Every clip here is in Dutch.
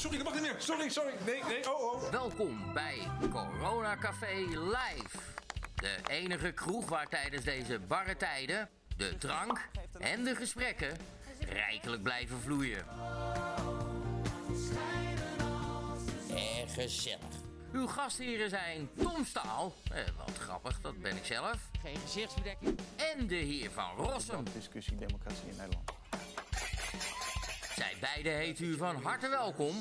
sorry, dat mag niet meer. Sorry, sorry. Nee, nee, oh, oh. Welkom bij Corona Café Live. De enige kroeg waar tijdens deze barre tijden de drank en de gesprekken rijkelijk blijven vloeien. En gezellig. Uw gastheren zijn Tom Staal, eh, wat grappig, dat ben ik zelf. Geen gezichtsbedekking. En de heer van Rossum. discussie democratie in Nederland. Zij beiden heet u van harte welkom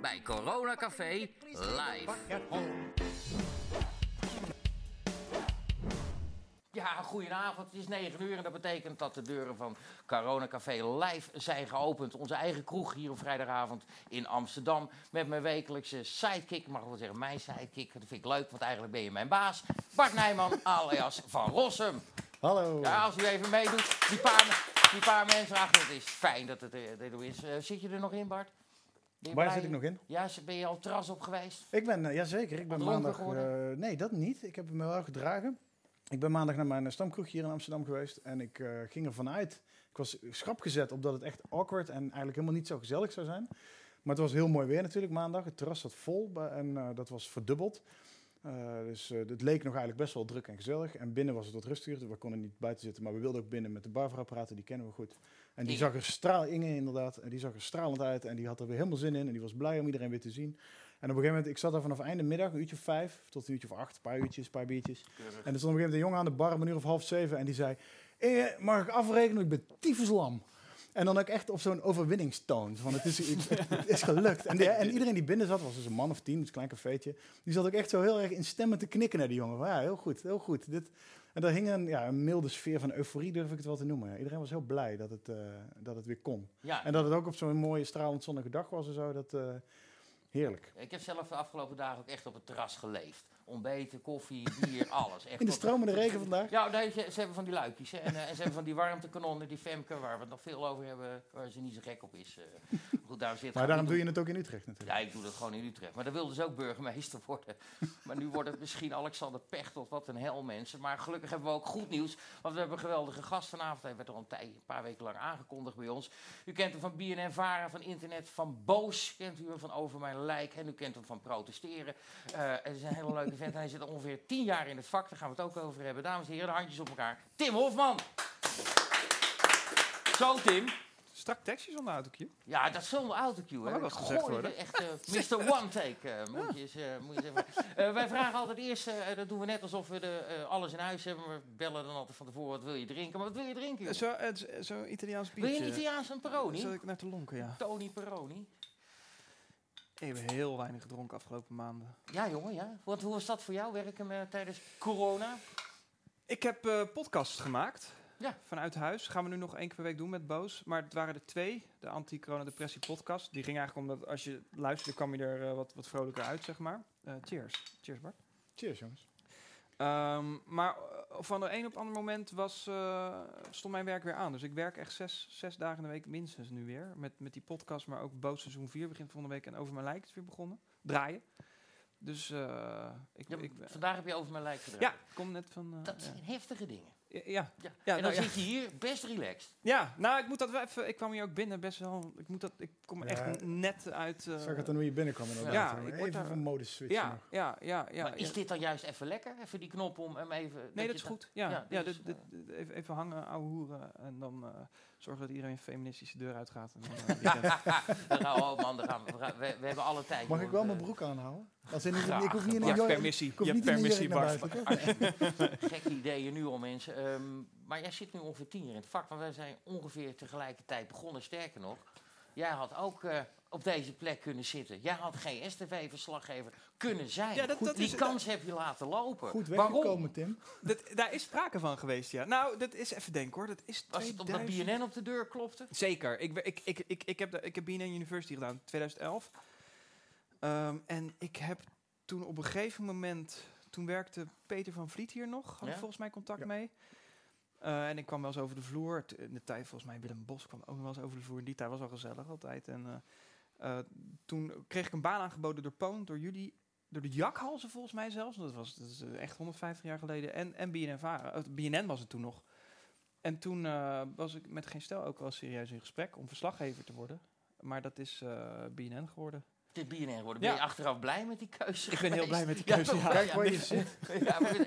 bij Corona Café Live. Ja, goedenavond. Het is 9 uur en dat betekent dat de deuren van Corona Café Live zijn geopend. Onze eigen kroeg hier op vrijdagavond in Amsterdam. Met mijn wekelijkse sidekick, ik mag wel zeggen mijn sidekick. Dat vind ik leuk, want eigenlijk ben je mijn baas. Bart Nijman, alias Van Rossum. Hallo. Ja, als u even meedoet, die paar, die paar mensen achter, het is fijn dat het er er is. Eh, zit je er nog in, Bart? Waar blij? zit ik nog in? Ja, ben je al terras op geweest? Ik ben, eh, jazeker, ik ben Dronken maandag... geworden? eh, nee, dat niet. Ik heb me wel gedragen. Ik ben maandag naar mijn eh, stamkroeg hier in Amsterdam geweest. En ik ging ervan uit... Ik was schrap gezet op dat het echt awkward en eigenlijk helemaal niet zo gezellig zou zijn. Maar het was heel mooi weer natuurlijk maandag. Het terras zat vol en dat was verdubbeld. Dus het leek nog eigenlijk best wel druk en gezellig. En binnen was het wat rustiger. We konden niet buiten zitten, maar we wilden ook binnen met de barvrouw praten. Die kennen we goed. En die zag er straal, Inge inderdaad, en die zag er stralend uit. En die had er weer helemaal zin in. En die was blij om iedereen weer te zien. En op een gegeven moment, ik zat daar vanaf einde middag, een uurtje of vijf tot een uurtje of acht. Een paar uurtjes, een paar biertjes. En er stond op een gegeven moment een jongen aan de bar om een uur of half zeven. En die zei, Inge, mag ik afrekenen? Ik ben tyfuslam. En dan ook echt op zo'n overwinningstoon. Van het is, het, is gelukt. En, en iedereen die binnen zat, was dus een man of tien, dus een klein cafeetje. Die zat ook echt zo heel erg in stemmen te knikken naar die jongen. Van, ja, heel goed, heel goed. Dit, en daar hing een, ja, een milde sfeer van euforie, durf ik het wel te noemen. Iedereen was heel blij dat het, eh, dat het weer kon. Ja, En dat het ook op zo'n mooie, stralend zonnige dag was en zo. Dat, eh, heerlijk. ik heb zelf de afgelopen dagen ook echt op het terras geleefd. Ontbeten, koffie, bier, alles. Echt In de stromende regen vandaag. Ja, nee, ze, ze hebben van die luikjes. Hè. En, eh, en ze hebben van die warmtekanonnen, die Femke, waar we het nog veel over hebben, waar ze niet zo gek op is. eh. Goed, daarom zit Maar daarom doe je het ook in Utrecht natuurlijk. Ja, ik doe dat gewoon in Utrecht. Maar dan wilde ze ook burgemeester worden. Maar nu wordt het misschien Alexander Pechtold. Wat een hel, mensen. Maar gelukkig hebben we ook goed nieuws. Want we hebben een geweldige gast vanavond. Hij werd al een, tij- een paar weken lang aangekondigd bij ons. U kent hem van BNN Vara, van internet, van Boos. Kent u hem van Over Mijn Lijk. En u kent hem van Protesteren. Eh, het is een hele leuke Hij zit ongeveer tien jaar in het vak. Daar gaan we het ook over hebben. Dames en heren, de handjes op elkaar. Tim Hofman. Zo, Tim. Strak tekstjes onder autocue. Ja, dat is zonder autocue. Hè. eens gezegd worden. Echt eh, Mr. One Take. eh, moet, je eens, eh, moet je eens even. Wij vragen altijd eerst, dat doen we net alsof we de, alles in huis hebben. We bellen dan altijd van tevoren, wat wil je drinken? Maar wat wil je drinken? joh? Zo, Italiaans Wil je biertje. een Italiaans een Peroni? Zat ik naar te lonken, ja. Tony Peroni. Ik heb heel weinig gedronken afgelopen maanden. Ja, jongen, ja. Want hoe was dat voor jou, werken eh, tijdens corona? Ik heb eh podcasts gemaakt. Ja. Vanuit huis. Gaan we nu nog één keer per week doen met Boos. Maar het waren er twee. De anti-corona-depressie podcast. Die ging eigenlijk omdat als je luisterde kwam je er eh, wat, wat vrolijker uit, zeg maar. Eh, cheers. Cheers, Bart. Cheers jongens. Ehm, maar eh, van de een op het andere moment was, eh, stond mijn werk weer aan. Dus ik werk echt zes, zes dagen in de week minstens nu weer. Met, met die podcast, maar ook Boos seizoen 4 begint volgende week. En Over Mijn Lijk is weer begonnen. Draaien. Dus eh, ik, Ja, ik, vandaag heb je over mijn lijk gedaan. ja, ik kom net van... Dat ja. zijn heftige dingen. Ja, ja, Ja. En dan nou ja. zit je hier best relaxed. ja, nou, ik moet dat wel even... Ik kwam hier ook binnen best wel... Ik, moet dat, ik kom Ja, echt net uit... eh, Ik zag het dan hoe je binnenkwam. Ja, Even ik word daar- van modus switchen ja, nog. ja, ja, ja. maar is ja. dit dan juist even lekker? Even die knop om hem even... Nee, dat is goed. Ja, ja, ja, dus, dit, dit, dit- even, even hangen, ouwe hoeren. En dan eh, zorgen dat iedereen feministische deur uitgaat. En dan, eh, weekend. Dan gaan we, oh man, dan gaan we, we, gaan- we, we hebben alle tijd. Mag ik wel We- mijn broek aanhouden? Als in, Graag. ik hoef niet in je een permissie. ik hoef Je hebt permissie, Bart. Gekke ideeën nu al, mensen. Ehm, maar jij zit nu ongeveer tien jaar in het vak. Want wij zijn ongeveer tegelijkertijd begonnen. Sterker nog, jij had ook eh, op deze plek kunnen zitten. Jij had geen STV-verslaggever kunnen zijn. Ja, dat- dat Die is- kans heb je laten lopen. Goed Waarom? weggekomen, Tim. Dat, daar is sprake van geweest, ja. Nou, dat is even denken hoor. Dat is Was het omdat 2000 BNN op de deur klopte? Zeker. Ik, ik, ik, ik, ik, heb, de, ik heb BNN University gedaan, 2011. Ehm, en ik heb toen op een gegeven moment... Toen werkte Peter van Vliet hier nog. Had ik Ja? volgens mij contact Ja. mee. Eh, en ik kwam wel eens over de vloer. T- In de tijd, volgens mij, Willem Bos kwam ook nog wel eens over de vloer. In die tijd was al gezellig altijd. En eh, eh, toen kreeg ik een baan aangeboden door Poon, door jullie... Door de jakhalzen volgens mij zelfs. Dat was dat is eh, echt 150 jaar geleden. En, en BNN, Vara. Eh, BNN was het toen nog. En toen was ik met Geen Stel ook wel serieus in gesprek om verslaggever te worden. Maar dat is BNN geworden. Geworden. Ja. Ben je achteraf blij met die keuze Ik ben heel blij met die keuze, ja. Kijk waar je zit.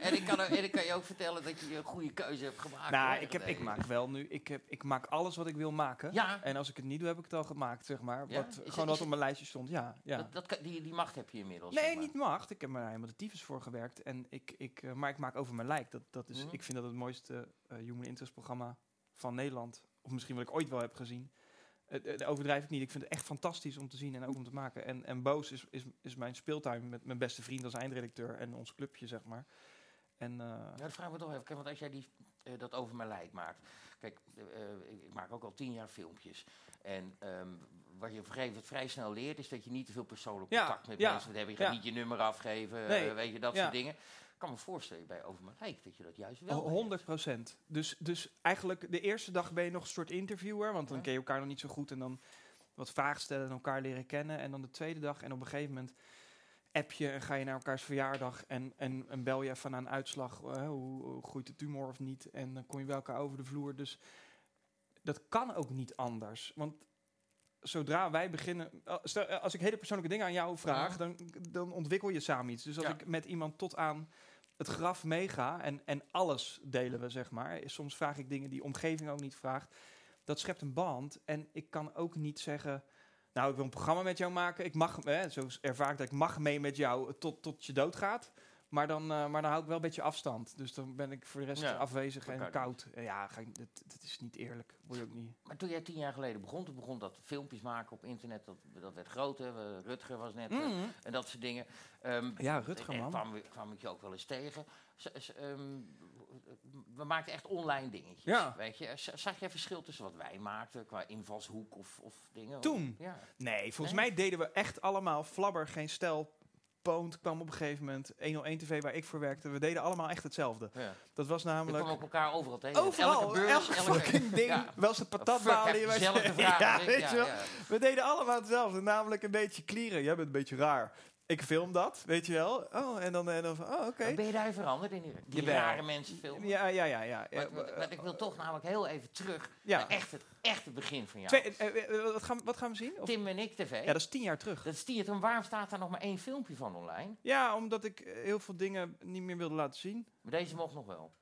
En, ik kan, en ik kan je ook vertellen dat je een goede keuze hebt gemaakt. nou, hoor. ik, heb, ik eh, maak wel nu, ik, heb, ik maak alles wat ik wil maken. Ja, En als ik het niet doe, heb ik het al gemaakt, zeg maar. Ja? Wat, Is gewoon wat op mijn lijstje stond, ja. ja. dat, dat die, die macht heb je inmiddels. Nee, zeg maar. niet macht. Ik heb er helemaal de tyfus voor gewerkt. En ik, ik, eh, maar ik maak over mijn lijk. Dat, dat is, Mhm. Ik vind dat het mooiste eh, human interest programma van Nederland. Of misschien wat ik ooit wel heb gezien. Eh, eh, dat overdrijf ik niet. Ik vind het echt fantastisch om te zien en ook om te maken. En, en Boos is, is, is mijn speeltuin met mijn beste vriend als eindredacteur. En ons clubje, zeg maar. En eh, Ja, dat vraag ik me toch even. Kijk, want als jij die, dat over mijn lijk maakt. Kijk, ik, ik maak ook al tien jaar filmpjes. En ehm, wat je op een gegeven moment vrij snel leert, is dat je niet te veel persoonlijk Ja, contact met ja, mensen moet hebben. Je gaat niet je nummer afgeven, Nee, weet je, dat soort dingen. Kan me voorstellen bij over mijn lijk dat je dat juist wel Oh, 100 procent. Dus, dus eigenlijk de eerste dag ben je nog een soort interviewer, want dan Ja. ken je elkaar nog niet zo goed en dan wat vragen stellen en elkaar leren kennen. En dan de tweede dag en op een gegeven moment app je en ga je naar elkaars verjaardag en, en, en bel je even naar een uitslag. eh, hoe, hoe groeit de tumor of niet? En dan kom je bij elkaar over de vloer. Dus dat kan ook niet anders. Want zodra wij beginnen, eh, stel, eh, als ik hele persoonlijke dingen aan jou vraag, Ja. dan, dan ontwikkel je samen iets. Dus als Ja. ik met iemand tot aan het graf meega en, en alles delen we, zeg maar. Soms vraag ik dingen die omgeving ook niet vraagt. Dat schept een band. En ik kan ook niet zeggen, nou, ik wil een programma met jou maken. Ik mag, hè, zo ervaar ik dat ik mag mee met jou tot, tot je doodgaat. Maar dan, eh, maar dan hou ik wel een beetje afstand. Dus dan ben ik voor de rest Ja, afwezig en koud. Ja, ga ik, dat, dat is niet eerlijk. Word je ook niet. Maar toen jij tien jaar geleden begon, toen begon dat filmpjes maken op internet, dat, dat werd groter. Eh, Rutger was net eh, en dat soort dingen. Ehm, Ja, Rutger, en man. Kwam, kwam ik je ook wel eens tegen. Z- ehm, we maakten echt online dingetjes. Ja. Weet je? Z- Zag jij verschil tussen wat wij maakten qua invalshoek of, of dingen? Toen? Ja. Nee, volgens Nee? mij deden we echt allemaal Flabber, geen stel. Poont kwam op een gegeven moment. 101 TV waar ik voor werkte. We deden allemaal echt hetzelfde. ja. Dat was We namelijk... kwamen ook elkaar overal tegen. Overal, elke beurs, elke elke fucking ding. Ja. Wel zijn heb wij- je zelf de vraag. ja, weet je wel. ja. We deden allemaal hetzelfde. Namelijk een beetje klieren. Jij bent een beetje raar. Ik film dat, weet je wel. Oh, en dan, en dan van, oh, oké. Ben je daar veranderd in die, die rare mensen filmen? Ja, ja, ja. ja. Maar, maar- maar ik wil toch namelijk heel even terug Ja. naar echt het echte begin van jou. Twee, eh, eh, wat, gaan, wat gaan we zien? Of- Tim en ik TV. ja, dat is tien jaar terug. Dat is die het. En waarom staat daar nog maar één filmpje van online? Ja, omdat ik eh, heel veel dingen niet meer wilde laten zien. Maar deze mocht nog wel.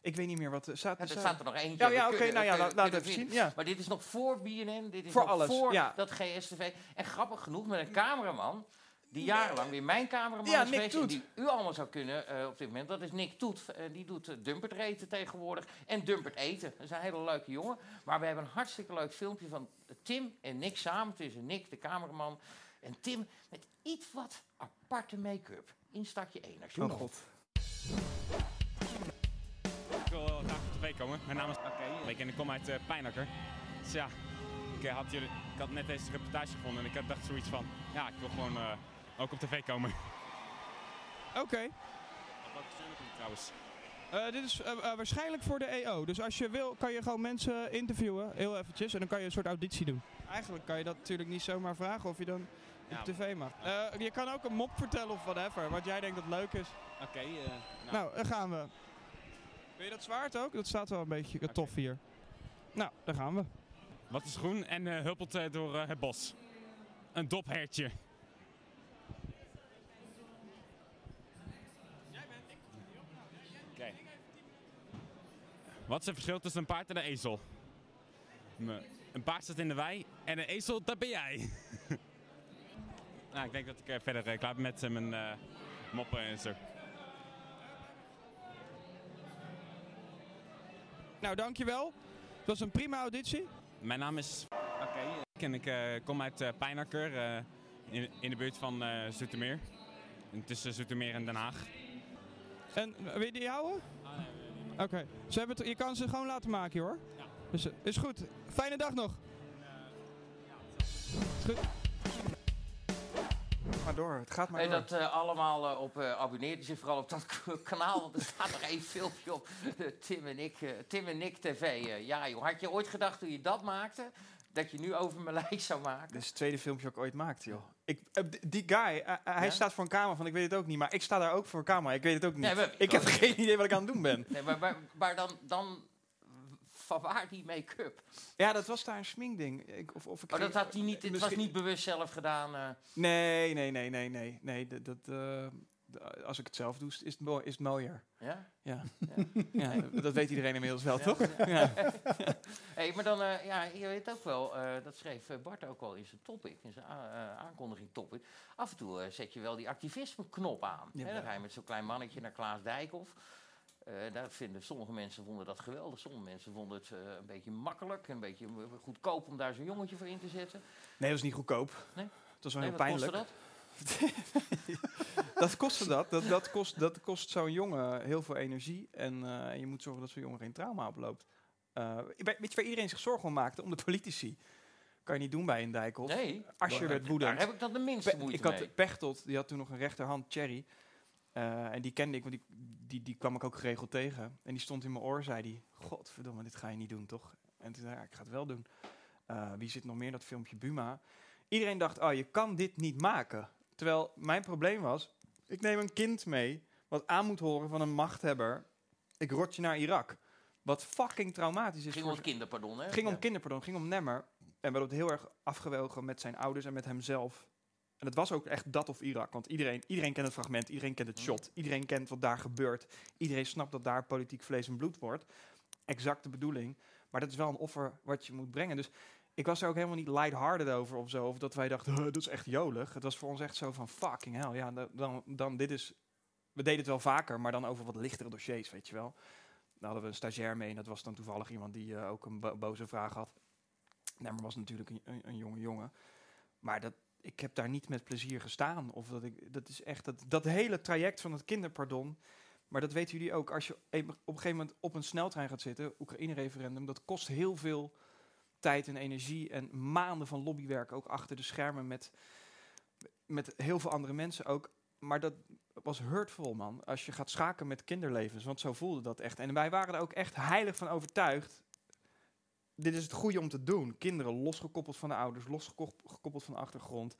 Ik weet niet meer wat er staat. Ja, er staat- staat er nog eentje. Ja, oké, nou ja, we laat, laat even zien. Ja. Maar dit is nog voor BNN. Dit is Voor nog alles, voor dat GSTV. En grappig genoeg met een cameraman... die jarenlang weer mijn cameraman Ja, is Nick geweest... Toet. die u allemaal zou kunnen eh, op dit moment. Dat is Nick Toet. Eh, die doet uh, Dumpert eten tegenwoordig. En Dumpert eten. Dat is een hele leuke jongen. Maar we hebben een hartstikke leuk filmpje van Tim en Nick samen. Tussen Nick, de cameraman... en Tim met iets wat aparte make-up. Instakje 1 als je Oh god. Ik wil graag op tv komen. Mijn naam is Oké. en ik kom uit uh, Pijnakker. Dus ja, ik, had jullie, ik had net deze reportage gevonden en ik had dacht zoiets van, ja, ik wil gewoon uh, ook op tv komen. Oké. Op welke zender komt het trouwens? Uh, dit is uh, waarschijnlijk voor de EO. Dus als je wil, kan je gewoon mensen interviewen, heel eventjes. En dan kan je een soort auditie doen. Eigenlijk kan je dat natuurlijk niet zomaar vragen of je dan Ja, op tv mag. Je kan ook een mop vertellen of whatever, wat jij denkt dat leuk is. Oké. Okay, nou. nou, daar gaan we. Wil je dat zwaard ook? Dat staat wel een beetje okay. tof hier. Nou, daar gaan we. Wat is groen en huppelt door het bos? Een dophertje. Wat is het verschil tussen een paard en een ezel? Een paard staat in de wei en een ezel, dat ben jij. nou, ik denk dat ik verder klaar ben met mijn moppen en zo. Nou, dankjewel. Het was een prima auditie. Mijn naam is Oké. Okay. En ik uh, kom uit uh, Pijnakker, uh, in, in de buurt van Zoetermeer. Tussen Zoetermeer en Den Haag. En wil je die houden? Oké. Okay. Je kan ze gewoon laten maken hoor. Ja. Dus is goed. Fijne dag nog. is goed. Maar door, het gaat maar hey, door. dat uh, allemaal uh, op uh, abonneert zich vooral op dat kanaal, want er staat nog één filmpje op. Tim, en ik, Tim en Nick TV. ja joh, had je ooit gedacht toen je dat maakte, dat je nu over mijn lijst zou maken? Dit is het tweede filmpje dat ik ooit maakte, joh. Ik, die guy, hij ja? staat voor een camera van, ik weet het ook niet, maar ik sta daar ook voor een camera, ik weet het ook niet. Nee, maar, ik heb geen idee wat ik aan het doen ben. Nee, maar, maar, maar dan, dan van waar die make-up? Ja, dat was daar een sminkding. Ik, of, of ik Oh, dat had hij niet, het was niet bewust zelf gedaan. eh. Nee, nee, nee, nee, nee. nee dat, dat, eh, als ik het zelf doe, is het, mooi, is het mooier. ja? Ja. Ja. ja, dat weet iedereen inmiddels wel, toch? ja. Hey, maar dan, eh, ja, je weet ook wel, eh, dat schreef eh, Bart ook al in zijn topic, in zijn eh, aankondiging topic. Af en toe eh, zet je wel die activisme-knop aan. Hè? Dan ga je met zo'n klein mannetje naar Klaas Dijkhoff. Eh daar vinden sommige mensen vonden dat geweldig, sommige mensen vonden het eh, een beetje makkelijk, een beetje eh, goedkoop om daar zo'n jongetje voor in te zetten. Nee, dat was niet goedkoop. Nee? Het was wel Nee, heel pijnlijk. dat? dat kostte dat. Dat, dat kost, dat kost zo'n jongen heel veel energie. En eh, je moet zorgen dat zo'n jongen geen trauma oploopt. Eh, weet je waar iedereen zich zorgen om maakte? Om de politici. Kan je niet doen bij een dijkhof. Nee, Als je werd woedend. Daar heb ik dan de minste Pe- moeite ik had mee. Pechtold, die had toen nog een rechterhand, Cherry. Eh, en die kende ik, want die, die, die kwam ik ook geregeld tegen. En die stond in mijn oor, zei die, godverdomme, dit ga je niet doen, toch? En toen zei ik, ik ga het wel doen. Wie zit nog meer in dat filmpje Buma? Iedereen dacht, oh, je kan dit niet maken. Terwijl mijn probleem was, ik neem een kind mee, wat aan moet horen van een machthebber. Ik rot je naar Irak. Wat fucking traumatisch is ging voor om kinderpardon, hè? ging om Ja. kinderpardon, het ging om Nemmer. En we hadden het heel erg afgewogen met zijn ouders en met hemzelf. En het was ook echt dat of Irak. Want iedereen, iedereen kent het fragment, iedereen kent het Mhm. shot. Iedereen kent wat daar gebeurt. Iedereen snapt dat daar politiek vlees en bloed wordt. Exact de bedoeling. Maar dat is wel een offer wat je moet brengen. Dus ik was er ook helemaal niet lighthearted over of zo. Of dat wij dachten, "Huh, dat is echt jolig. Het was voor ons echt zo van, fucking hell. Ja, da- dan, dan dit is... We deden het wel vaker, maar dan over wat lichtere dossiers, weet je wel. Dan hadden we een stagiair mee en dat was dan toevallig iemand die eh, ook een bo- boze vraag had. Nemmer was natuurlijk een, een, een jonge jongen. Maar dat, ik heb daar niet met plezier gestaan. Of dat, ik, dat is echt dat, dat hele traject van het kinderpardon. Maar dat weten jullie ook. Als je op een gegeven moment op een sneltrein gaat zitten, Oekraïne-referendum, dat kost heel veel tijd en energie en maanden van lobbywerk ook achter de schermen met, met heel veel andere mensen ook. Maar dat was hurtful, man. Als je gaat schaken met kinderlevens, want zo voelde dat echt. En wij waren er ook echt heilig van overtuigd. Dit is het goede om te doen. Kinderen losgekoppeld van de ouders, losgekoppeld van de achtergrond.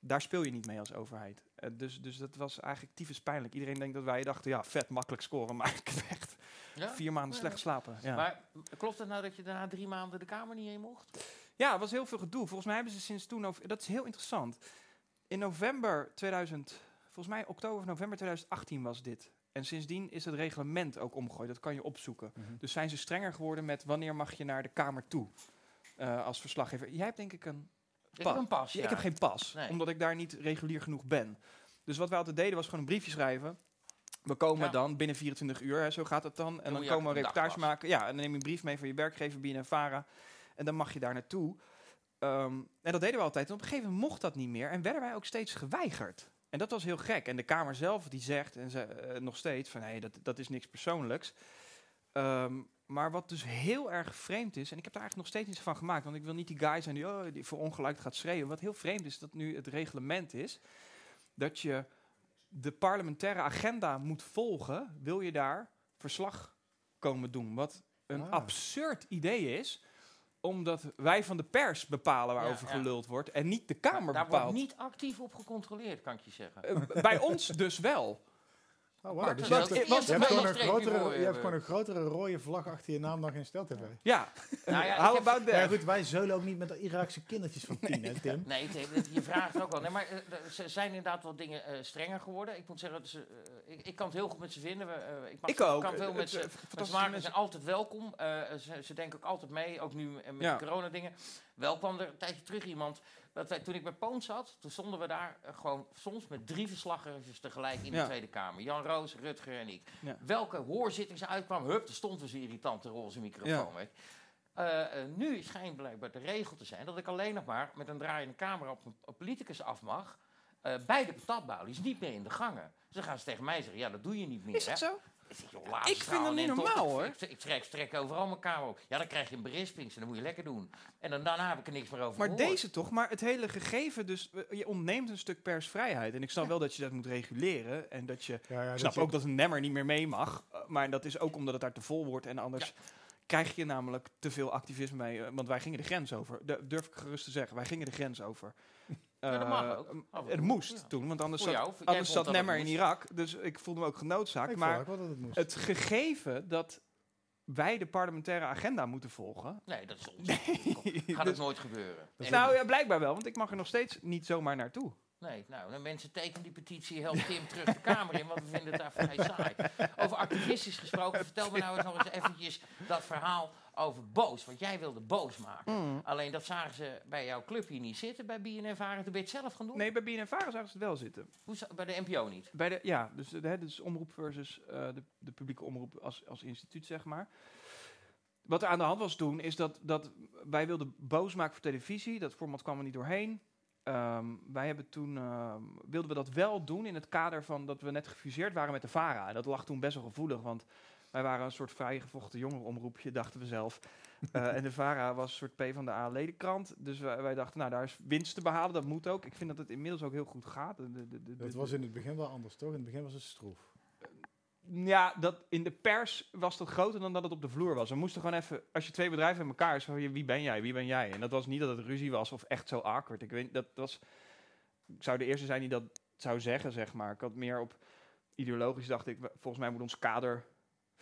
Daar speel je niet mee als overheid. Eh, dus, dus dat was eigenlijk tyfus pijnlijk. Iedereen denkt dat wij dachten, ja, vet, makkelijk scoren. Maar ik echt Ja? vier maanden slecht geslapen. Ja. Maar klopt het nou dat je daarna drie maanden de kamer niet in mocht? Ja, het was heel veel gedoe. Volgens mij hebben ze sinds toen... Over, dat is heel interessant. In november 2000... Volgens mij oktober of november 2018 was dit. En sindsdien is het reglement ook omgegooid. Dat kan je opzoeken. Mhm. Dus zijn ze strenger geworden met wanneer mag je naar de Kamer toe eh, als verslaggever. Jij hebt denk ik een... Ik heb een pas, Ja. Ik heb geen pas, Nee. omdat ik daar niet regulier genoeg ben. Dus wat we altijd deden was gewoon een briefje schrijven. We komen Ja. dan binnen 24 uur, hè, zo gaat het dan. En dan, komen we een reportage maken. Ja, en dan neem je een brief mee van je werkgever, BNNVARA. En dan mag je daar naartoe. Ehm, en dat deden we altijd. En op een gegeven moment mocht dat niet meer. En werden wij ook steeds geweigerd. En dat was heel gek. En de Kamer zelf die zegt, en ze, eh, nog steeds, van nee, dat, dat is niks persoonlijks. Ehm, maar wat dus heel erg vreemd is, en ik heb daar eigenlijk nog steeds iets van gemaakt, want ik wil niet die guy zijn die, oh, die voor ongelijk gaat schreeuwen. Wat heel vreemd is, dat nu het reglement is dat je de parlementaire agenda moet volgen, wil je daar verslag komen doen. Wat een Ah. absurd idee is, omdat wij van de pers bepalen waarover Ja, ja. geluld wordt en niet de Kamer Daar bepaalt. wordt niet actief op gecontroleerd, kan ik je zeggen. Eh, bij ons dus wel. Oh, wow. Dus je hebt, je gewoon een grotere, je hebt hebben. gewoon een grotere rode vlag achter je naam dan geen stel-tv. Ja, Nou ja, how about that? Ja, goed, wij zeulen ook niet met de Iraakse kindertjes van tien, hè, Tim? Nee, Tim, je vraagt ook wel. Nee, maar eh, er- ze zijn inderdaad wel dingen eh, strenger geworden. Ik moet zeggen, dat ze, eh, ik, ik kan het heel goed met ze vinden. We, eh, ik, mag- Ik ook. kan veel met ze, met ze maken. Ze mensen. zijn altijd welkom. Eh, ze, ze denken ook altijd mee, ook nu eh, met Ja. de corona-dingen. Wel kwam er een tijdje terug iemand. Dat wij, toen ik bij Poont zat, toen stonden we daar eh, gewoon soms met drie verslaggevers tegelijk in Ja. de Tweede Kamer. Jan Roos, Rutger en ik. Ja. Welke hoorzitting ze uitkwam, hup, er stond dus een irritante roze microfoon. Eh, eh, nu schijnt blijkbaar de regel te zijn dat ik alleen nog maar met een draaiende camera op een politicus af mag. eh, bij de is niet meer in de gangen. Dan gaan ze tegen mij zeggen, ja, dat doe je niet meer. Is hè. het zo? Ik, joh, vind dat niet normaal, hoor. Ik, ik, trek, strek overal mijn op. Ja, dan krijg je een berisping en dan moet je lekker doen. En dan, daarna heb ik er niks meer over Maar gehoord. deze toch, maar het hele gegeven, dus eh, je ontneemt een stuk persvrijheid. En ik snap wel dat je dat moet reguleren. En dat je. Ja, ja, Ik snap ook dat een nemmer niet meer mee mag. eh, Maar dat is ook omdat het daar te vol wordt. En anders krijg je namelijk te veel activisme mee. eh, Want wij gingen de grens over. Dat durf ik gerust te zeggen. Wij gingen de grens over. Ja, dat mag Eh, ook. en Het moest ja. toen, want anders Voor zat, jou, anders Nemmer in. Irak. Dus ik voelde me ook genoodzaakt. Ik maar vond ook wel dat het moest. het gegeven dat wij de parlementaire agenda moeten volgen. Nee, dat is onzin. Gaat Dus- het nooit gebeuren. Nou ja, blijkbaar wel, want ik mag er nog steeds niet zomaar naartoe. Nee, nou, de mensen tekenen die petitie, helpt Tim terug de Kamer in, want we vinden het daar vrij saai. Over activistisch gesproken, vertel me nou eens nog eens eventjes dat verhaal over boos. Want jij wilde boos maken. Mm. Alleen dat zagen ze bij jouw club hier niet zitten, bij BNN Varen. Toen ben je het zelf gaan doen? Nee, bij BNN Vara zagen ze het wel zitten. Hoe bij de NPO niet? Bij de, ja, dus, de, hè, dus omroep versus eh, de, de publieke omroep als, als instituut, zeg maar. Wat er aan de hand was toen, is dat, dat wij wilden boos maken voor televisie. Dat format kwam er niet doorheen. Ehm, wij hebben toen, ehm, wilden we dat wel doen in het kader van dat we net gefuseerd waren met de VARA. En dat lag toen best wel gevoelig, want wij waren een soort vrijgevochten jongerenomroepje, dachten we zelf. Eh, en de VARA was een soort P van de A-ledenkrant. Dus wij, wij dachten, nou, daar is winst te behalen, dat moet ook. Ik vind dat het inmiddels ook heel goed gaat. De- was in het begin wel anders, toch? In het begin was het stroef. ja, dat in de pers was dat groter dan dat het op de vloer was. We moesten gewoon even, als je twee bedrijven in elkaar is, je, wie ben jij, wie ben jij? En dat was niet dat het ruzie was of echt zo awkward. Ik weet, dat was, ik zou de eerste zijn die dat zou zeggen, zeg maar. Ik had meer op ideologisch dacht ik, volgens mij moet ons kader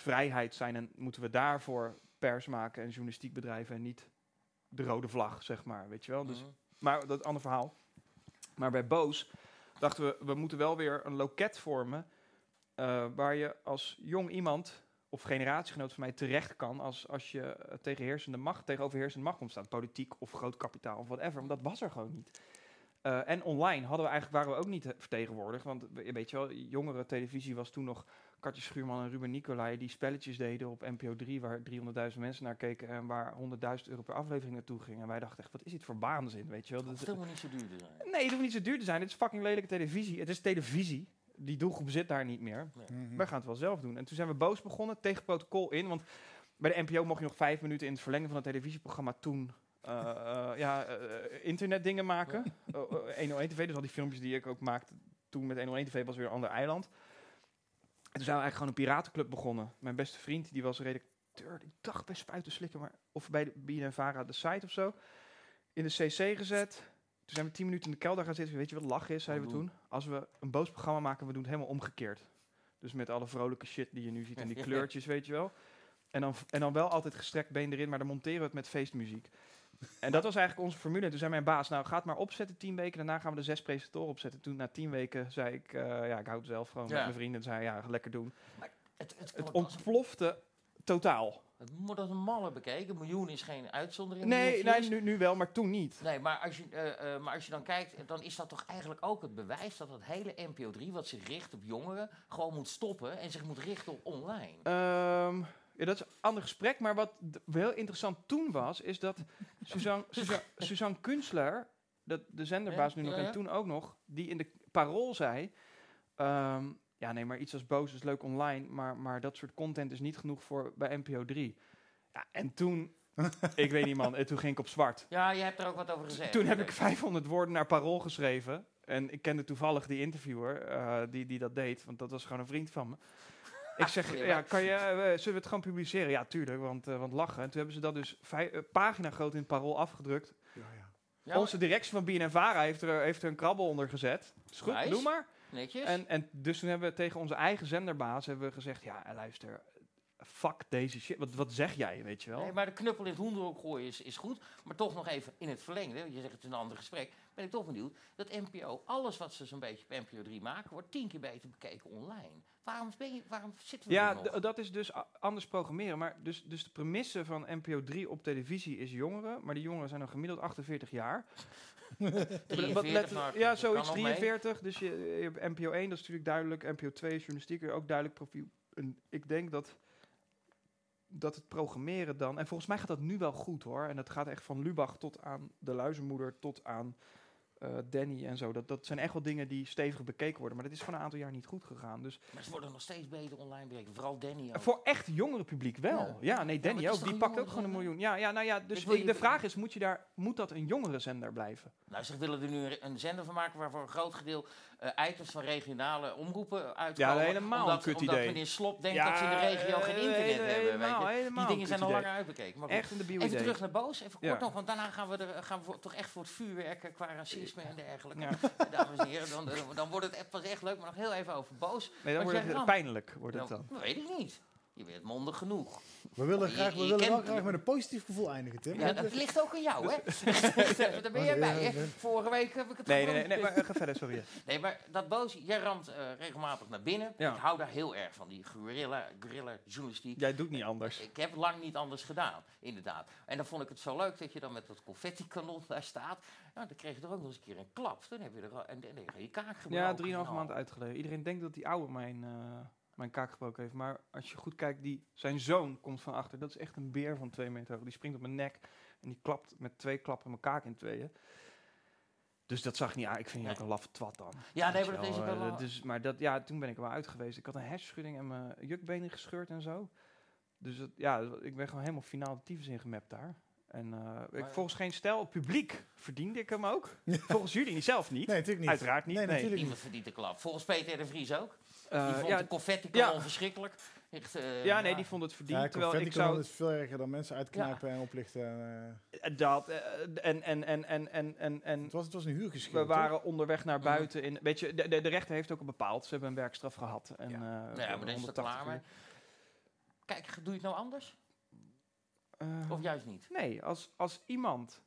vrijheid zijn en moeten we daarvoor pers maken en journalistiek bedrijven en niet de rode vlag, zeg maar, weet je wel. Dus Mhm. maar dat is een ander verhaal. Maar bij Boos dachten we, we moeten wel weer een loket vormen. eh, waar je als jong iemand of generatiegenoot van mij terecht kan. als, als je eh, tegen heersende macht, tegen overheersende macht komt staan. Politiek of groot kapitaal of whatever. Maar dat was er gewoon niet. Eh, en online hadden we eigenlijk, waren we ook niet vertegenwoordigd. Want we- weet je wel, jongere televisie was toen nog Katje Schuurman en Ruben Nicolai die spelletjes deden op NPO 3, waar 300.000 mensen naar keken en waar 100.000 euro per aflevering naartoe ging. En wij dachten echt, wat is dit voor baanzin, weet je wel? Dat Het is- hoeft helemaal niet zo duur te zijn. nee, het hoeft niet zo duur te zijn. Het is fucking lelijke televisie. Het is televisie. Die doelgroep zit daar niet meer. Mhm. Wij gaan het wel zelf doen. En toen zijn we boos begonnen, tegen protocol in. Want bij de NPO mocht je nog vijf minuten in het verlengen van het televisieprogramma toen eh, eh, ja, eh, internetdingen maken. Eh, eh, 101 TV, dus al die filmpjes die ik ook maakte toen met 101 TV was weer een ander eiland. En toen zijn we eigenlijk gewoon een piratenclub begonnen. Mijn beste vriend, die was redacteur, die dacht bij Spuiten Slikken, maar of bij de BNNVARA de site of zo. In de CC gezet. Toen zijn we tien minuten in de kelder gaan zitten. Weet je wat lachen is, zeiden we Wat toen? Als we een boos programma maken, we doen het helemaal omgekeerd. Dus met alle vrolijke shit die je nu ziet en die kleurtjes, weet je wel. En dan, en dan wel altijd gestrekt been erin, maar dan monteren we het met feestmuziek. En dat was eigenlijk onze formule. En toen zei mijn baas, nou ga het maar opzetten, tien weken. Daarna gaan we de zes presentatoren opzetten. Toen na tien weken zei ik, eh, ja, ik hou het zelf gewoon Ja. met mijn vrienden. En zei, ja, lekker doen. Het, het, Het ontplofte totaal. het moet als een malle bekeken. Een miljoen is geen uitzondering. Nee, nee nu, nu wel, maar toen niet. Nee, maar als, je, eh, eh, maar als je dan kijkt, dan is dat toch eigenlijk ook het bewijs dat het hele NPO 3, wat zich richt op jongeren, gewoon moet stoppen en zich moet richten op online. Ehm, ja, dat is een ander gesprek. Maar wat heel interessant toen was, is dat Suzanne, Suzanne, Suzanne Kunstler, dat de zenderbaas nu nog en toen ook nog, die in de parool zei... ehm, ja, nee, maar iets als boos is leuk online, maar, maar dat soort content is niet genoeg voor bij NPO 3. Ja, en toen, ik weet niet man, en toen ging ik op zwart. Ja, je hebt er ook wat over gezegd. Toen heb ik 500 woorden naar Parool geschreven. En ik kende toevallig die interviewer eh, die, die dat deed, want dat was gewoon een vriend van me. Ik zeg, ja, kan je, eh, zullen we het gewoon publiceren? Ja, tuurlijk, want, eh, want lachen. En toen hebben ze dat dus vij- eh, pagina groot in het Parool afgedrukt. Ja, ja. Ja, Onze directie van BNNVARA heeft er, heeft er een krabbel onder gezet. Is goed, Nice. doe maar. netjes. En, en dus toen hebben we tegen onze eigen zenderbaas hebben we gezegd, ja, luister, fuck deze shit. Wat, wat zeg jij, weet je wel? Nee, maar de knuppel in het hoenderhok gooien is, is goed. Maar toch nog even in het verlengde, je zegt het is een ander gesprek, ben ik toch benieuwd dat NPO, alles wat ze zo'n beetje op NPO 3 maken, wordt tien keer beter bekeken online. Waarom, ben je, waarom zitten we Ja, nog? d- dat is dus anders programmeren. Maar dus, dus de premisse van NPO 3 op televisie is jongeren. Maar die jongeren zijn dan gemiddeld 48 jaar. 43 Wat let- nou, ja, zoiets, kan nog mee. 43. Dus je, je hebt NPO 1, dat is natuurlijk duidelijk. NPO 2 is journalistiek, ook duidelijk profiel. En ik denk dat, dat het programmeren dan... En volgens mij gaat dat nu wel goed hoor. En dat gaat echt van Lubach tot aan de luizenmoeder, tot aan eh, Danny en zo. Dat, dat zijn echt wel dingen die stevig bekeken worden. Maar dat is van een aantal jaar niet goed gegaan. Dus Maar ze worden nog steeds beter online bekeken. Vooral Danny ook. voor echt jongere publiek wel. Ja. Ja, nee, Danny ook. Die pakt ook gewoon een miljoen. Ja, ja, nou ja, dus de vraag is, moet, je daar, moet dat een jongere zender blijven? Nou, ze willen er nu een- een zender van maken waarvoor een groot gedeelte eh, items van regionale omroepen uitkomen. Ja, helemaal omdat, een kut omdat idee. meneer Slop denkt Ja, dat ze in de regio eh, geen internet hele- hebben. Weet helemaal, je. Die dingen zijn al langer uitbekeken. Maar goed, Echt een debiel Even terug naar Boos, even kort nog, want daarna gaan we er gaan we toch echt voor het vuurwerk eh, qua racisme en dergelijke. Dames en heren, dan, dan wordt het echt- pas echt leuk, maar nog heel even over Boos. Nee, dan wordt het pijnlijk, wordt het Nou, dan. dat weet ik niet. Je bent mondig genoeg. We willen, Je- graag, we je willen wel graag met een positief gevoel eindigen, Tim. Ja, dat ligt ook aan jou, hè? Daar ben jij bij, hè? Vorige week heb ik het Nee, nee, nee, nee maar eh, ga verder, sorry. Nee, maar dat boos, jij ramt eh, regelmatig naar binnen. Ja. Ik hou daar heel erg van, die guerrilla, guerrilla journalistiek. Jij doet niet anders. Ik heb lang niet anders gedaan, inderdaad. En dan vond ik het zo leuk dat je dan met dat confetti-kanon daar staat. Nou, dan kreeg je er ook nog eens een keer een klap. Dan heb je er al, en heb je kaak gebroken. Ja, drieënhalf Nou, maand uitgeleden. Iedereen denkt dat die oude mijn, eh, mijn kaak gebroken heeft. Maar als je goed kijkt, die, zijn zoon komt van achter. Dat is echt een beer van twee meter hoog. Die springt op mijn nek en die klapt met twee klappen mijn kaak in tweeën. Dus dat zag niet aan. Ik vind je ook een laffe twat dan. Ja, nee, maar dat is ook wel, wel... eh, dus, maar dat, ja, toen ben ik er wel uit geweest. Ik had een hersenschudding en mijn jukbenen gescheurd en zo. Dus dat, ja, ik ben gewoon helemaal finaal de tyfus ingemapt daar. En eh, ik, volgens geen stijl, publiek verdiende ik hem ook. volgens jullie niet, zelf niet. Nee, natuurlijk niet. Uiteraard niet. Nee, Nee, natuurlijk Iemand verdient de klap. Volgens Peter de Vries ook. Die Eh, vond ja, de confetti-kanon ja. verschrikkelijk. Echt, eh, ja, nee, ja. die vond het verdiend. Ja, terwijl ik zou is veel erger dan mensen uitknijpen en oplichten. eh. Dat en en en en en en en het, was, het was een huurgeschil, we toch? waren onderweg naar buiten. In, weet je, de, de, de rechter heeft ook al bepaald. Ze hebben een werkstraf gehad. En, Ja. Ja, maar daar is het 180 klaar mee. Kijk, doe je het nou anders? Eh, Of juist niet? nee, als, als iemand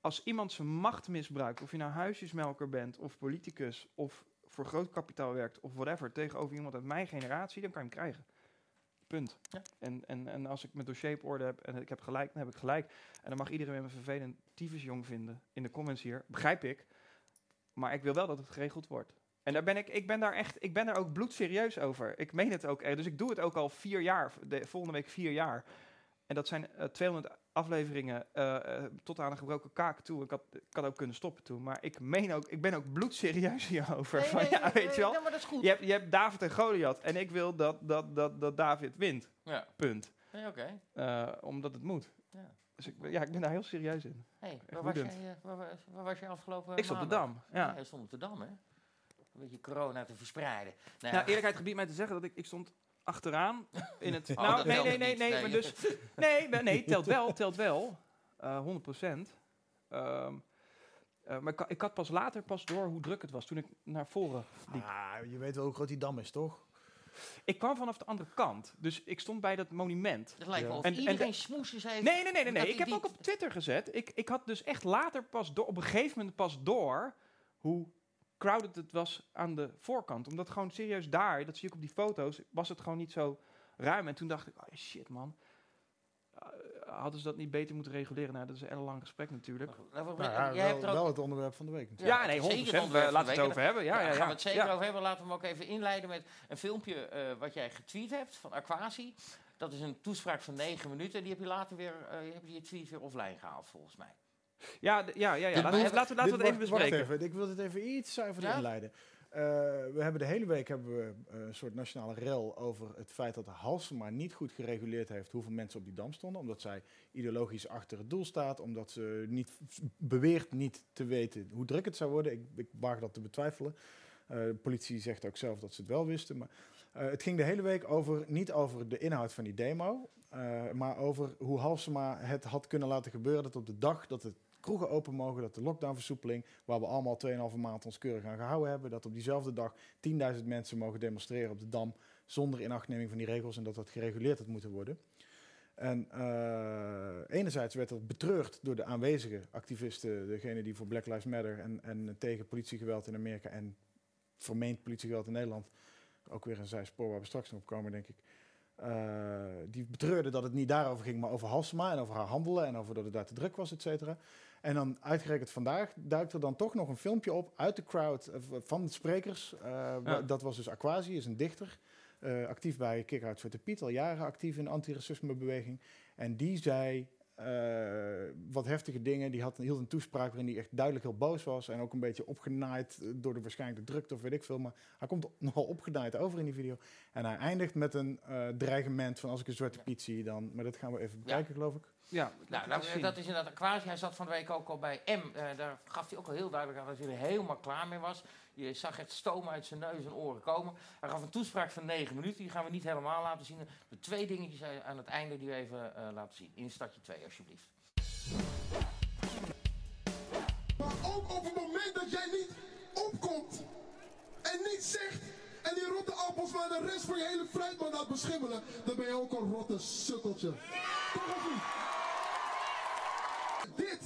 als iemand zijn macht misbruikt, of je nou huisjesmelker bent, of politicus, of voor groot kapitaal werkt, of whatever, tegenover iemand uit mijn generatie, dan kan je hem krijgen. Punt. Ja. En, en, en als ik mijn dossier op orde heb en ik heb gelijk, dan heb ik gelijk. En dan mag iedereen me vervelend tyfusjong vinden in de comments hier. Begrijp ik. Maar ik wil wel dat het geregeld wordt. En daar ben ik, ik ben daar echt, ik ben daar ook bloedserieus over. Ik meen het ook. Dus ik doe het ook al vier jaar, de, volgende week vier jaar. En dat zijn eh 200 afleveringen eh, eh, tot aan een gebroken kaak toe. Ik had, ik had ook kunnen stoppen toen. Maar ik meen ook, ik ben ook bloedserieus hierover. Nee, Van, nee, ja, nee, weet je wel. Maar dat is goed. Je hebt, je hebt David en Goliath. En ik wil dat, dat, dat, dat David wint. Ja, Punt. Nee, oké. Eh, omdat het moet. Ja. Dus ik, ben- ja, ik ben daar heel serieus in. Hey, waar, was jij, waar, was- waar was je afgelopen ik stond op de? Dam. Ja. Ja, je stond op de Dam, hè? Een beetje corona te verspreiden. Nou, Nou, eerlijkheid gebied mij te zeggen dat ik, ik stond achteraan in het... Oh, nou, dat nee, nee, nee, nee, Nee. maar dus... Nee, nee, telt wel, telt wel. Eh 100 procent. Ehm, eh, maar ik, ik had pas later pas door hoe druk het was toen ik naar voren liep. Ah, je weet wel hoe groot die dam is, toch? Ik kwam vanaf de andere kant, dus ik stond bij dat monument. Het lijkt Ja. wel of En- en iedereen de- smoesjes heeft. Nee, nee, nee, nee. nee. Dat Ik heb ook op Twitter gezet. Ik, ik had dus echt later pas door, op een gegeven moment pas door hoe crowded het was aan de voorkant. Omdat gewoon serieus daar, dat zie ik op die foto's, was het gewoon niet zo ruim. En toen dacht ik, oh shit man. Eh, hadden ze dat niet beter moeten reguleren? Nou, dat is een ellenlang gesprek natuurlijk. Nou, we- Nou ja, jij hebt wel, er ook wel het onderwerp van de week. natuurlijk. Ja, nee, zeker 100%. het onderwerp We, van laten we het over hebben. Ja, Ja, ja, daar ja. gaan we het zeker Ja. over hebben. Laten we hem ook even inleiden met een filmpje eh, wat jij getweet hebt van Aquasi. Dat is een toespraak van 9 minuten. Die heb je later weer, eh, je hebt je tweet weer offline gehaald, volgens mij. Ja, ja, ja, ja. Dit Laten, we, moet- laten we, laten we Dit- het even bespreken. Even, ik wil dit even iets zuiverder Ja? inleiden. Eh, we hebben de hele week hebben we eh, een soort nationale rel over het feit dat Halsema niet goed gereguleerd heeft hoeveel mensen op die dam stonden. Omdat zij ideologisch achter het doel staat. Omdat ze niet beweert niet te weten hoe druk het zou worden. Ik, ik waag dat te betwijfelen. Eh, de politie zegt ook zelf dat ze het wel wisten. Maar het ging de hele week over, niet over de inhoud van die demo. Eh, maar over hoe Halsema het had kunnen laten gebeuren. Dat op de dag dat het kroegen open mogen, dat de lockdownversoepeling, waar we allemaal 2,5 maand ons keurig aan gehouden hebben, dat op diezelfde dag 10.000 mensen mogen demonstreren op de Dam zonder inachtneming van die regels en dat dat gereguleerd had moeten worden. En eh, enerzijds werd dat betreurd door de aanwezige activisten, degene die voor Black Lives Matter en, en tegen politiegeweld in Amerika en vermeend politiegeweld in Nederland, ook weer een zijspoor waar we straks nog op komen, denk ik. Eh, die betreurde dat het niet daarover ging, maar over Halsema en over haar handelen en over dat het daar te druk was, et cetera. En dan uitgerekend vandaag duikt er dan toch nog een filmpje op uit de crowd eh, van de sprekers. Eh, Dat was dus Aquasi, is een dichter. actief bij Kick Out Zwarte Piet, al jaren actief in de antiracismebeweging. En die zei wat heftige dingen. Die had, hield een toespraak waarin hij echt duidelijk heel boos was. En ook een beetje opgenaaid eh, door de waarschijnlijk de drukte of weet ik veel. Maar hij komt nogal opgenaaid over in die video. En hij eindigt met een eh, dreigement van als ik een Zwarte Piet zie dan... Maar dat gaan we even bekijken, geloof ik. Ja, Nou, dat, dat is inderdaad Aquasi. Hij zat van de week ook al bij M. Eh, daar gaf hij ook al heel duidelijk aan dat hij er helemaal klaar mee was. Je zag echt stoom uit zijn neus en oren komen. Hij gaf een toespraak van 9 minuten. Die gaan we niet helemaal laten zien. De twee dingetjes aan het einde die we even eh, laten zien. In stadje 2, alsjeblieft. Maar ook op het moment dat jij niet opkomt en niets zegt en die rotte appels waar de rest van je hele fruitman had beschermd. schimmelen, dan ben je ook een rotte sukkeltje. Toch of niet?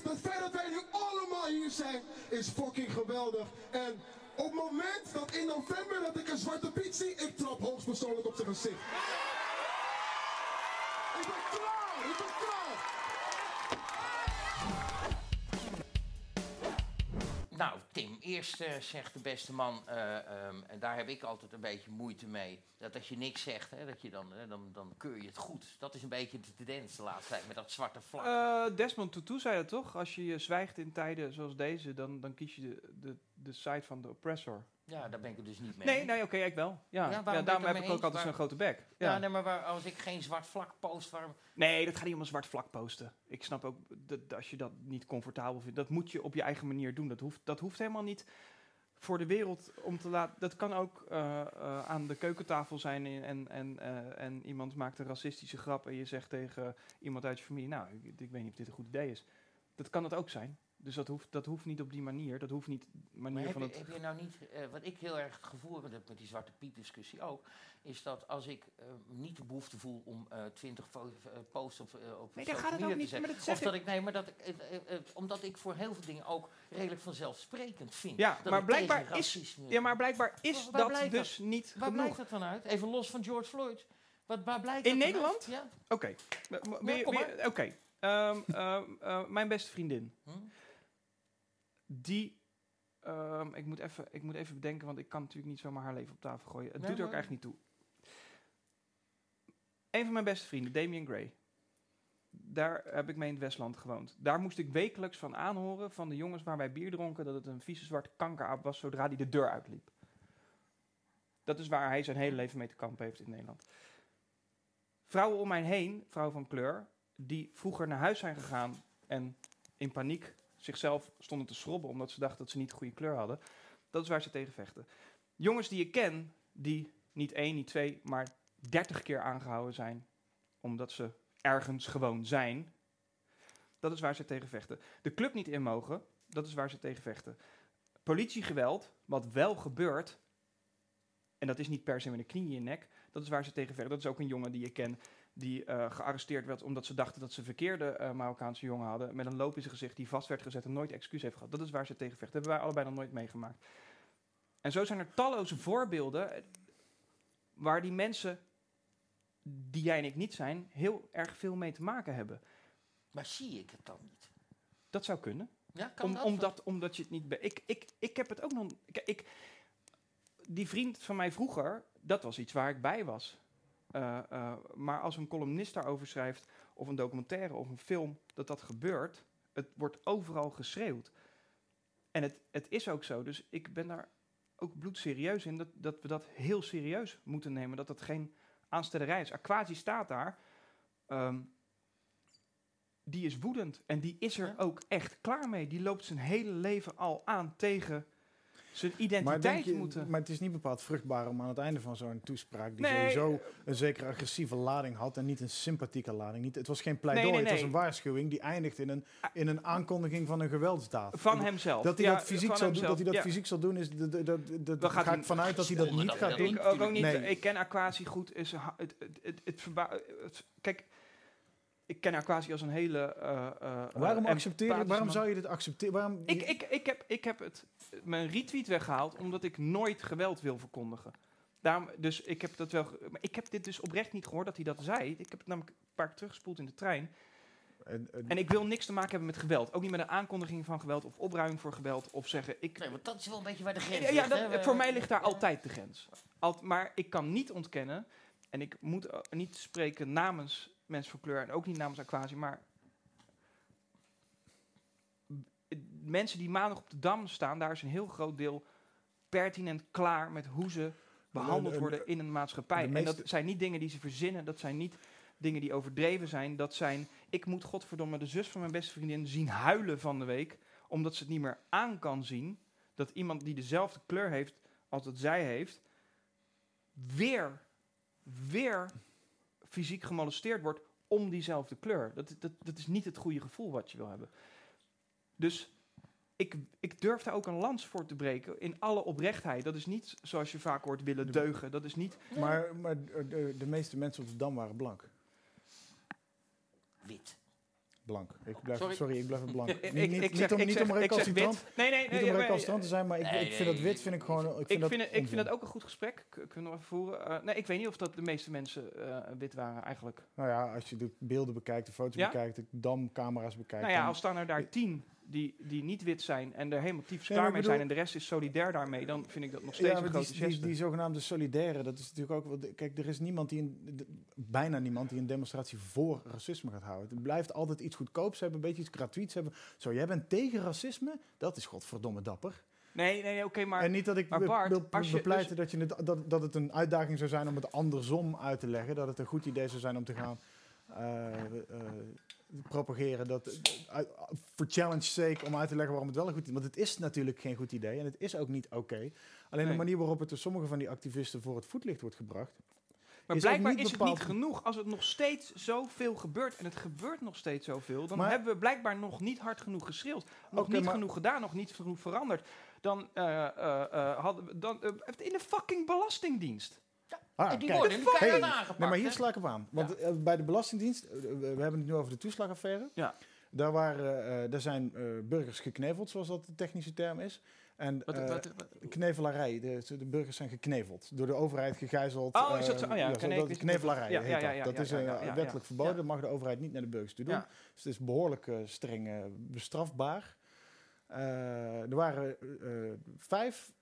Dit, het feit dat wij nu allemaal hier zijn, is fucking geweldig. En op het moment dat in november dat ik een zwarte piet zie, ik trap hoogstpersoonlijk op zijn gezicht. Ik ben klaar, ik ben klaar. Nou, Tim, eerst eh, zegt de beste man, eh, ehm, en daar heb ik altijd een beetje moeite mee, dat als je niks zegt, hè, dat je dan, dan, dan keur je het goed. Dat is een beetje de tendens de laatste tijd met dat zwarte vlak. Eh, Desmond Tutu zei dat toch? Als je zwijgt in tijden zoals deze, dan, dan kies je de, de, de side van de oppressor. Ja, daar ben ik het dus niet mee. Nee, nee, oké, ik wel. Ja, Ja, daarom heb ik ook altijd zo'n grote bek. Ja, Ja. nee, maar waar, als ik geen zwart vlak post, waarom... Nee, dat gaat niet om een zwart vlak posten. Ik snap ook dat als je dat niet comfortabel vindt, dat moet je op je eigen manier doen. Dat hoeft, dat hoeft helemaal niet voor de wereld om te laten. Dat kan ook eh, eh, aan de keukentafel zijn en, en, en, eh, en iemand maakt een racistische grap en je zegt tegen iemand uit je familie, nou, ik, ik weet niet of dit een goed idee is. Dat kan het ook zijn. Dus dat hoeft, dat hoeft niet op die manier. Dat hoeft niet Maar manier heb, van het. heb je nou niet, eh, wat ik heel erg het gevoel heb met die Zwarte Piet discussie ook, is dat als ik eh, niet de behoefte voel om eh, twintig posts op, op Nee, daar social gaat het media ook te niet, zetten, maar dat zeg of dat ik, nee, maar dat ik, omdat ik voor heel veel dingen ook redelijk vanzelfsprekend vind. Ja, dat maar blijkbaar is- Ja, maar blijkbaar is Waar- waar dat blijkt dus niet Waar genoeg. blijkt dat dan uit? Even los van George Floyd. Wat, waar blijkt In Nederland? Ja. Oké. Oké. Ehm, ehm, eh, mijn beste vriendin. Hm? Die. ehm, ik, moet even, ik moet even bedenken, want ik kan natuurlijk niet zomaar haar leven op tafel gooien. Het Nee, doet er ook echt niet toe. Een van mijn beste vrienden, Damian Gray. Daar heb ik mee in het Westland gewoond. Daar moest ik wekelijks van aanhoren van de jongens waar wij bier dronken dat het een vieze zwarte kankeraap was zodra hij de deur uitliep. Dat is waar hij zijn hele leven mee te kampen heeft in Nederland. Vrouwen om mij heen, vrouwen van kleur, die vroeger naar huis zijn gegaan en in paniek zichzelf stonden te schrobben omdat ze dachten dat ze niet de goede kleur hadden. Dat is waar ze tegen vechten. Jongens die ik ken, die niet één, niet twee, maar dertig keer aangehouden zijn omdat ze ergens gewoon zijn. Dat is waar ze tegen vechten. De club niet in mogen, dat is waar ze tegen vechten. Politiegeweld, wat wel gebeurt, en dat is niet per se met een knie in je nek, dat is waar ze tegen vechten. Dat is ook een jongen die ik ken, die eh, gearresteerd werd omdat ze dachten dat ze verkeerde eh, Marokkaanse jongen hadden, met een loop in zijn gezicht die vast werd gezet en nooit excuus heeft gehad. Dat is waar ze tegen vechten. Dat hebben wij allebei nog nooit meegemaakt. En zo zijn er talloze voorbeelden eh, waar die mensen, die jij en ik niet zijn, heel erg veel mee te maken hebben. Maar zie ik het dan niet? Dat zou kunnen. Ja, kan Om, dat? omdat, omdat je het niet... Ik, ik, ik heb het ook nog... Ik, ik, die vriend van mij vroeger, dat was iets waar ik bij was. Eh, eh, maar als een columnist daarover schrijft, of een documentaire of een film, dat dat gebeurt, het wordt overal geschreeuwd. En het, het is ook zo. Dus ik ben daar ook bloedserieus in, dat, dat we dat heel serieus moeten nemen. Dat dat geen aanstellerij is. Aquasi staat daar. ehm, die is woedend. En die is er Ja. ook echt klaar mee. Die loopt zijn hele leven al aan tegen zijn Maar, identiteit je, moeten. maar het is niet bepaald vruchtbaar om aan het einde van zo'n toespraak, die Nee, sowieso een zekere agressieve lading had en niet een sympathieke lading. Niet, het was geen pleidooi, Nee, nee, het was een waarschuwing die eindigt in een, in een aankondiging van een geweldsdaad. Van hemzelf. Dat hij Ja, dat fysiek, zou, doen, dat hij dat Ja. fysiek zal doen, is de, de, de, de, We gaan ga ik vanuit dat hij dat niet dat gaat dat doen. Ik ook, ook niet. Nee. Ik ken Aquasi goed. Is, het, het, het, het het- kijk, ik ken Aquasi als een hele. eh, eh, Waarom accepteer je, empathische waarom zou je dit accepteren? Waarom, Ik, ik, ik, heb, ik heb het, mijn retweet weggehaald omdat ik nooit geweld wil verkondigen. Daarom, dus ik heb dat wel. Maar ik heb dit dus oprecht niet gehoord dat hij dat zei. Ik heb het namelijk een paar keer teruggespoeld in de trein. en- en- En ik wil niks te maken hebben met geweld. Ook niet met een aankondiging van geweld of opruiming voor geweld. Of zeggen ik. Nee, want dat is wel een beetje waar de grens Ja, ja, ligt, dat- voor mij ligt daar altijd de grens. Alt, maar ik kan niet ontkennen, en ik moet niet spreken namens mensen van kleur en ook niet namens Aquasi, maar mensen die maandag op de Dam staan, daar is een heel groot deel pertinent klaar met hoe ze behandeld worden in een maatschappij. En dat zijn niet dingen die ze verzinnen, dat zijn niet dingen die overdreven zijn. Dat zijn, ik moet godverdomme de zus van mijn beste vriendin zien huilen van de week, omdat ze het niet meer aan kan zien dat iemand die dezelfde kleur heeft als dat zij heeft, weer, weer fysiek gemolesteerd wordt om diezelfde kleur. Dat, dat, dat is niet het goede gevoel wat je wil hebben. Dus ik, ik durf daar ook een lans voor te breken in alle oprechtheid. Dat is niet zoals je vaak hoort willen deugen. Dat is niet. Maar, maar de, de meeste mensen op de Dam waren blank. Wit. Blank. Ik blijf, Sorry. sorry. ik blijf het blank. Ik- niet, niet, ik niet zeg- om, niet zeg- om ik zeg recalcitrant. Nee, nee, niet nee. om recalcitrant te zijn, maar ik, Nee, ik vind dat wit vind ik gewoon... Ik vind, Ik dat vind, het, ik vind het ook een goed gesprek. Kunnen we even voeren? Eh, nee, ik weet niet of dat de meeste mensen eh, wit waren eigenlijk. Nou ja, als je de beelden bekijkt, de foto's Ja? bekijkt, de damcamera's bekijkt... nou ja, dan- als staan er daar tien die, die niet wit zijn en er helemaal tyfus klaar mee zijn en de rest is solidair daarmee, dan vind ik dat nog steeds ja, een grote die, die, die zogenaamde solidaire, dat is natuurlijk ook... wel- Kijk, er is niemand die een, de- bijna niemand die een demonstratie voor racisme gaat houden. Het blijft altijd iets goedkoops hebben, een beetje iets gratuits hebben. Zo, jij bent tegen racisme? Dat is godverdomme dapper. Nee, nee, nee oké, maar... en niet dat ik Bart, wil bepleiten dat, je het, dat, dat het een uitdaging zou zijn om het andersom uit te leggen. Dat het een goed idee zou zijn om te gaan propageren. Dat, eh, voor challenge sake om uit te leggen waarom het wel een goed idee is. Want het is natuurlijk geen goed idee en het is ook niet oké. Alleen de manier waarop het door sommige van die activisten voor het voetlicht wordt gebracht. Maar is blijkbaar is het niet genoeg. Als het nog steeds zoveel gebeurt, en het gebeurt nog steeds zoveel, dan Maar- hebben we blijkbaar nog niet hard genoeg geschreeuwd. Nog niet genoeg gedaan, nog niet genoeg veranderd. Dan, eh, eh, eh, hadden we, dan eh, in de fucking belastingdienst. Ah, en die kijk. worden nu Hey, keihard aangepakt. Nee, maar hier sla ik op aan. Want eh, bij de Belastingdienst, eh, we hebben het nu over de toeslagaffaire. Ja. Daar, waren, eh, daar zijn burgers gekneveld, zoals dat de technische term is. En Wat, wat, wat- knevelarij, de, de burgers zijn gekneveld. Door de overheid gegijzeld. Oh, is dat zo? Oh ja, zo, nee, dat knevelarij Ja, heet ja, dat. ja, ja, dat ja, is ja, ja, ja, wettelijk ja. verboden. Ja. Dat mag de overheid niet naar de burgers toe doen. Ja. Dus het is behoorlijk eh, streng bestrafbaar. Er waren vijf,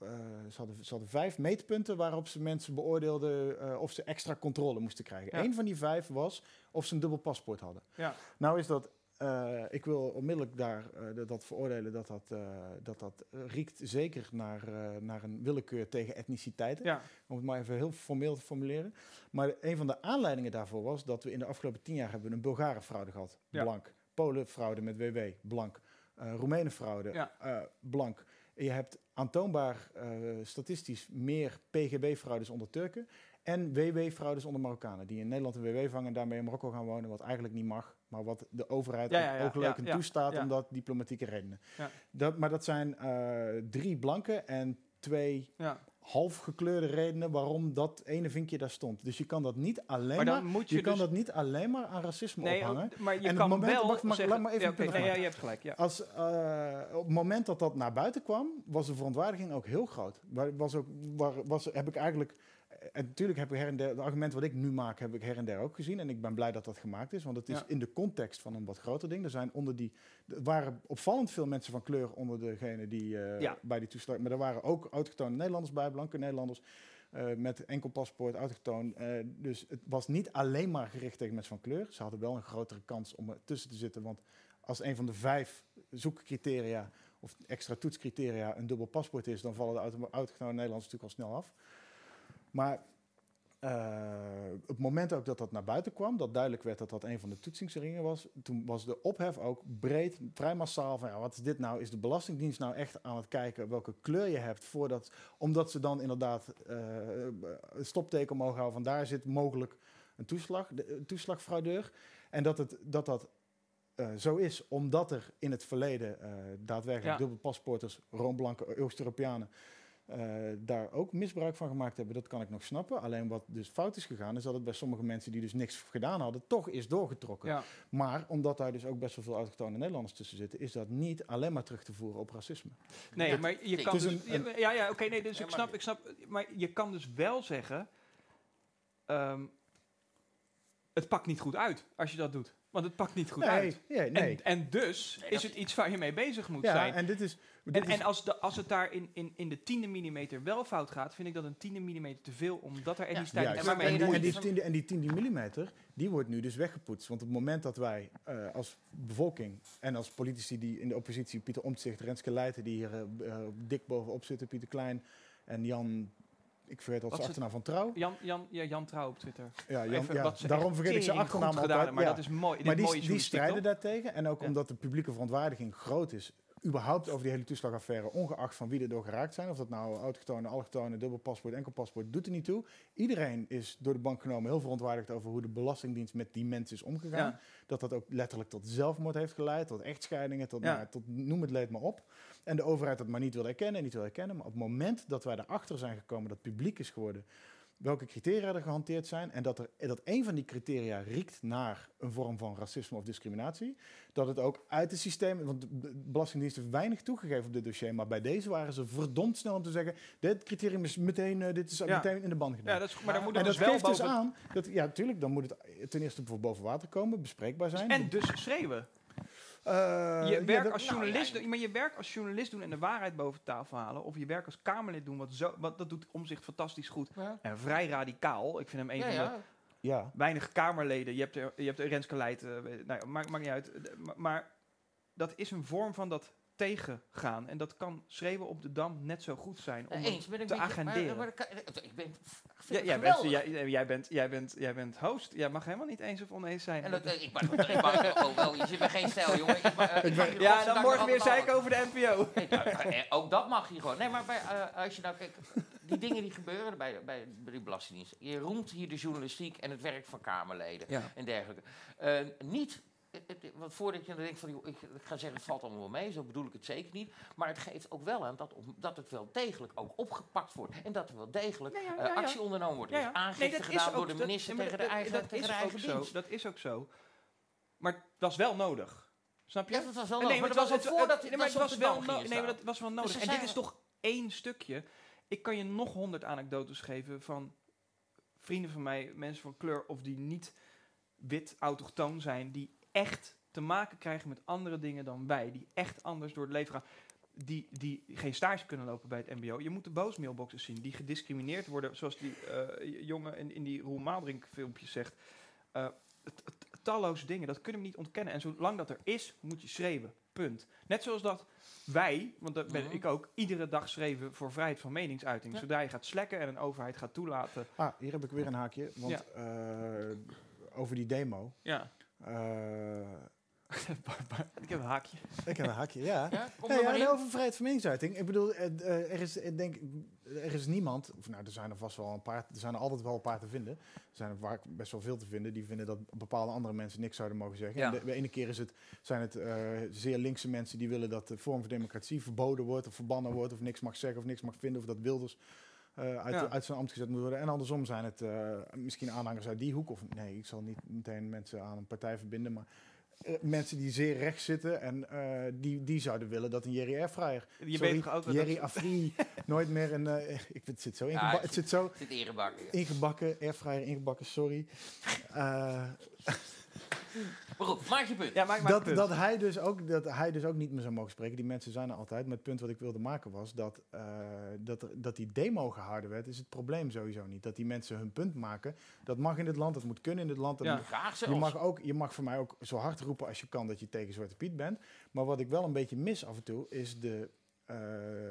eh, ze, hadden, ze hadden vijf meetpunten waarop ze mensen beoordeelden eh, of ze extra controle moesten krijgen. Ja. Eén van die vijf was of ze een dubbel paspoort hadden. Ja. Nou is dat, eh, ik wil onmiddellijk daar dat, veroordelen dat dat, dat, dat riekt zeker naar, naar een willekeur tegen etniciteiten. ja. Om het maar even heel formeel te formuleren. Maar een van de aanleidingen daarvoor was dat we in de afgelopen tien jaar hebben een Bulgarenfraude gehad, Ja. blank. Polenfraude met WW, blank. Roemeenenfraude, Ja. eh, blank. Je hebt aantoonbaar eh, statistisch meer PGB-fraudes onder Turken en WW-fraudes onder Marokkanen. Die in Nederland een WW vangen en daarmee in Marokko gaan wonen, wat eigenlijk niet mag. Maar wat de overheid Ja, ook- ja, ja, ook leuk ja, en ja, toestaat, ja. omdat diplomatieke redenen. Ja. Dat, maar dat zijn eh, drie blanke en twee ja. Half gekleurde redenen waarom dat ene vinkje daar stond. Dus je kan dat niet alleen Maar maar, moet je je kan dus- dat niet alleen maar aan racisme Nee, ophangen. maar je En op kan het moment- wel wacht, laat even ja, nee, ja, je hebt gelijk, ja. Als, eh, op het moment dat dat naar buiten kwam, was de verontwaardiging ook heel groot. Waar, was ook, waar, was, heb ik eigenlijk, en natuurlijk heb ik her en der, het argument wat ik nu maak, heb ik her en der ook gezien. En ik ben blij dat dat gemaakt is, want het is Ja. in de context van een wat groter ding. Er zijn onder die, er waren opvallend veel mensen van kleur onder degene die eh, Ja. bij die toeslag, maar er waren ook autochtone Nederlanders bij, blanke Nederlanders. eh, met enkel paspoort, autochtoon. Eh, dus het was niet alleen maar gericht tegen mensen van kleur. Ze hadden wel een grotere kans om er tussen te zitten. Want als een van de vijf zoekcriteria of extra toetscriteria een dubbel paspoort is, dan vallen de autochtone Nederlanders natuurlijk al snel af. Maar eh, op het moment ook dat dat naar buiten kwam, dat duidelijk werd dat dat een van de toetsingsringen was, toen was de ophef ook breed, vrij massaal van ja, wat is dit nou? Is de Belastingdienst nou echt aan het kijken welke kleur je hebt voordat, omdat ze dan inderdaad eh, een stopteken mogen houden van daar zit mogelijk een toeslag, de, een toeslagfraudeur. En dat het, dat, dat eh, zo is, omdat er in het verleden eh, daadwerkelijk Ja. dubbelpaspoorters, roomblanke Oost-Europeanen, eh, daar ook misbruik van gemaakt hebben, dat kan ik nog snappen. Alleen wat dus fout is gegaan, is dat het bij sommige mensen die dus niks gedaan hadden, toch is doorgetrokken. Ja. Maar omdat daar dus ook best wel veel autochtone Nederlanders tussen zitten, is dat niet alleen maar terug te voeren op racisme. Nee, maar je kan dus... een- ja, ja, ja, oké, nee, dus Ja, ik snap, ik snap... Maar je kan dus wel zeggen... ehm, het pakt niet goed uit als je dat doet. Want het pakt niet goed nee, uit. nee, nee. En, en dus Nee, is het iets waar je mee bezig moet ja, zijn. en dit is... Dit En, is en als, de, als het daar in, in, in de tiende millimeter wel fout gaat, vind ik dat een tiende millimeter te veel, omdat er maar ben en, die, en, die niet 10, en die 10 mm, die wordt nu dus weggepoetst. Want op het moment dat wij eh, als bevolking en als politici die in de oppositie, Pieter Omtzigt, Renske Leijten, die hier eh, eh, dik bovenop zitten, Pieter Klein en Jan, ik vergeet wat Wat zijn ze- achternaam van Trouw. Jan, Jan, ja, Jan Trouw op Twitter. Ja, Jan, ja, daarom vergeet ik zijn achternaam altijd. gedaan, maar ja. dat is mooi. maar die, die strijden daartegen. En ook omdat de publieke verontwaardiging groot is, überhaupt over die hele toeslagaffaire, ongeacht van wie er door geraakt zijn, of dat nou autochtonen, allochtonen, dubbel paspoort, enkel paspoort, doet er niet toe. Iedereen is door de bank genomen heel verontwaardigd over hoe de Belastingdienst met die mensen is omgegaan. Ja. Dat dat ook letterlijk tot zelfmoord heeft geleid, tot echtscheidingen, tot, Ja. nou, tot noem het leed maar op. En de overheid dat maar niet wil erkennen en niet wil erkennen. Maar op het moment dat wij erachter zijn gekomen dat publiek is geworden welke criteria er gehanteerd zijn en dat, er, dat een van die criteria riekt naar een vorm van racisme of discriminatie, dat het ook uit het systeem, want de Belastingdienst heeft weinig toegegeven op dit dossier, maar bij deze waren ze verdomd snel om te zeggen, dit criterium is meteen, eh, dit is Ja. meteen in de band gedaan. Ja, dat is, maar dan moet en het dat dus wel geeft dus aan, dat, ja, natuurlijk, dan moet het ten eerste voor boven water komen, bespreekbaar zijn. En dus schreeuwen. Eh, je werk als nou, journalist, ja, maar je werk als journalist doen en de waarheid boven tafel halen, of je werk als Kamerlid doen, wat zo, wat, dat doet Omzicht fantastisch goed. Ja. En vrij radicaal. Ik vind hem een Ja, van de ja. ja. weinige Kamerleden. Je hebt, er, je hebt Renske Leijt, eh, nou, maakt, maakt niet uit. Maar, maar dat is een vorm van dat tegengaan. En dat kan schreeuwen op de Dam net zo goed zijn. Om Eh, Eens, ben ik te maar- agenderen. maar kan- ik ben, Ja, jij, bent, jij, jij, bent, jij, bent, jij bent host. Jij mag helemaal niet eens of oneens zijn. En dat, ik, mag, ik mag wel, je zit bij geen stijl, jongen. Ik, mag, ik mag je ja, dan morgen weer zeiken over de NPO. Nee, nou, eh, ook dat mag je gewoon. Nee, maar bij, eh, als je nou kijkt, die dingen die gebeuren bij, bij, bij de Belastingdienst. Je roemt hier de journalistiek en het werk van Kamerleden Ja. en dergelijke. Eh, niet, want voordat je dan denkt van, joh, ik, ik ga zeggen, het valt allemaal wel mee, zo bedoel ik het zeker niet. Maar het geeft ook wel aan dat, dat het wel degelijk ook opgepakt wordt. En dat er wel degelijk Ja, ja, eh, ja, actie ondernomen wordt. Is ja. aangifte Nee, dat is gedaan door de dat- minister nee, maar tegen de dat- eigen, dat tegen is de eigen ook zo. dienst. Dat is ook zo. Maar het was wel nodig. Snap je? Ja, dat was wel Nee, nodig, maar maar het was het voordat nee, dat maar was wel dam no- gingen Nee, maar dat was wel nodig. ze en dit is toch één stukje. Ik kan je nog honderd anekdotes geven van vrienden van mij, mensen van kleur of die niet wit autochtoon zijn, die echt te maken krijgen met andere dingen dan wij, die echt anders door het leven gaan. Die, die geen stage kunnen lopen bij het MBO. Je moet de boosmailboxes zien, die gediscrimineerd worden, zoals die eh, jongen in, in die Roel Maaldrink filmpjes zegt. Eh, talloze dingen, dat kunnen we niet ontkennen. En zolang dat er is, moet je schreeuwen. Punt. Net zoals dat wij, want dat ben ik ook, iedere dag schreeuwen voor vrijheid van meningsuiting. Ja. Zodra je gaat slekken en een overheid gaat toelaten. Ah, hier heb ik weer een haakje, want Ja. eh, over die demo. Ja. Eh, ik heb een haakje. ik heb een haakje, ja. Ja, kom Nee, ja, maar in. over vrijheid van meningsuiting. Ik bedoel, eh, eh, er is, ik denk, er is niemand, of nou, er zijn er vast wel een paar, er zijn er altijd wel een paar te vinden. Er zijn er vaak best wel veel te vinden die vinden dat bepaalde andere mensen niks zouden mogen zeggen. Ja. En de, de ene keer is het, zijn het zeer linkse mensen die willen dat de vorm van democratie verboden wordt of verbannen wordt of niks mag zeggen of niks mag vinden of dat Wilders eh, uit, Ja. uit zijn ambt gezet moet worden. En andersom zijn het eh, misschien aanhangers uit die hoek of nee, ik zal niet meteen mensen aan een partij verbinden, maar eh, mensen die zeer rechts zitten en eh, die, die zouden willen dat een Jerry Airfryer, Je sorry, weet ook Jerry dat- Afri, nooit meer een, eh, ik, het zit zo, Ja, ingeba- het zit zo Zit ingebakken, airfryer ingebakken, sorry. Eh, Maar goed, maak je punt. Ja, maak maar dat, punt. dat, hij dus ook, dat hij dus ook niet meer zou mogen spreken. Die mensen zijn er altijd. Maar het punt wat ik wilde maken was dat, eh, dat, er- dat die demo gehouden werd, is het probleem sowieso niet. Dat die mensen hun punt maken. Dat mag in dit land, dat moet kunnen in dit land. Dat Ja. moet- Graag je, zelfs. mag ook, je mag voor mij ook zo hard roepen als je kan dat je tegen Zwarte Piet bent. Maar wat ik wel een beetje mis af en toe, is de, eh,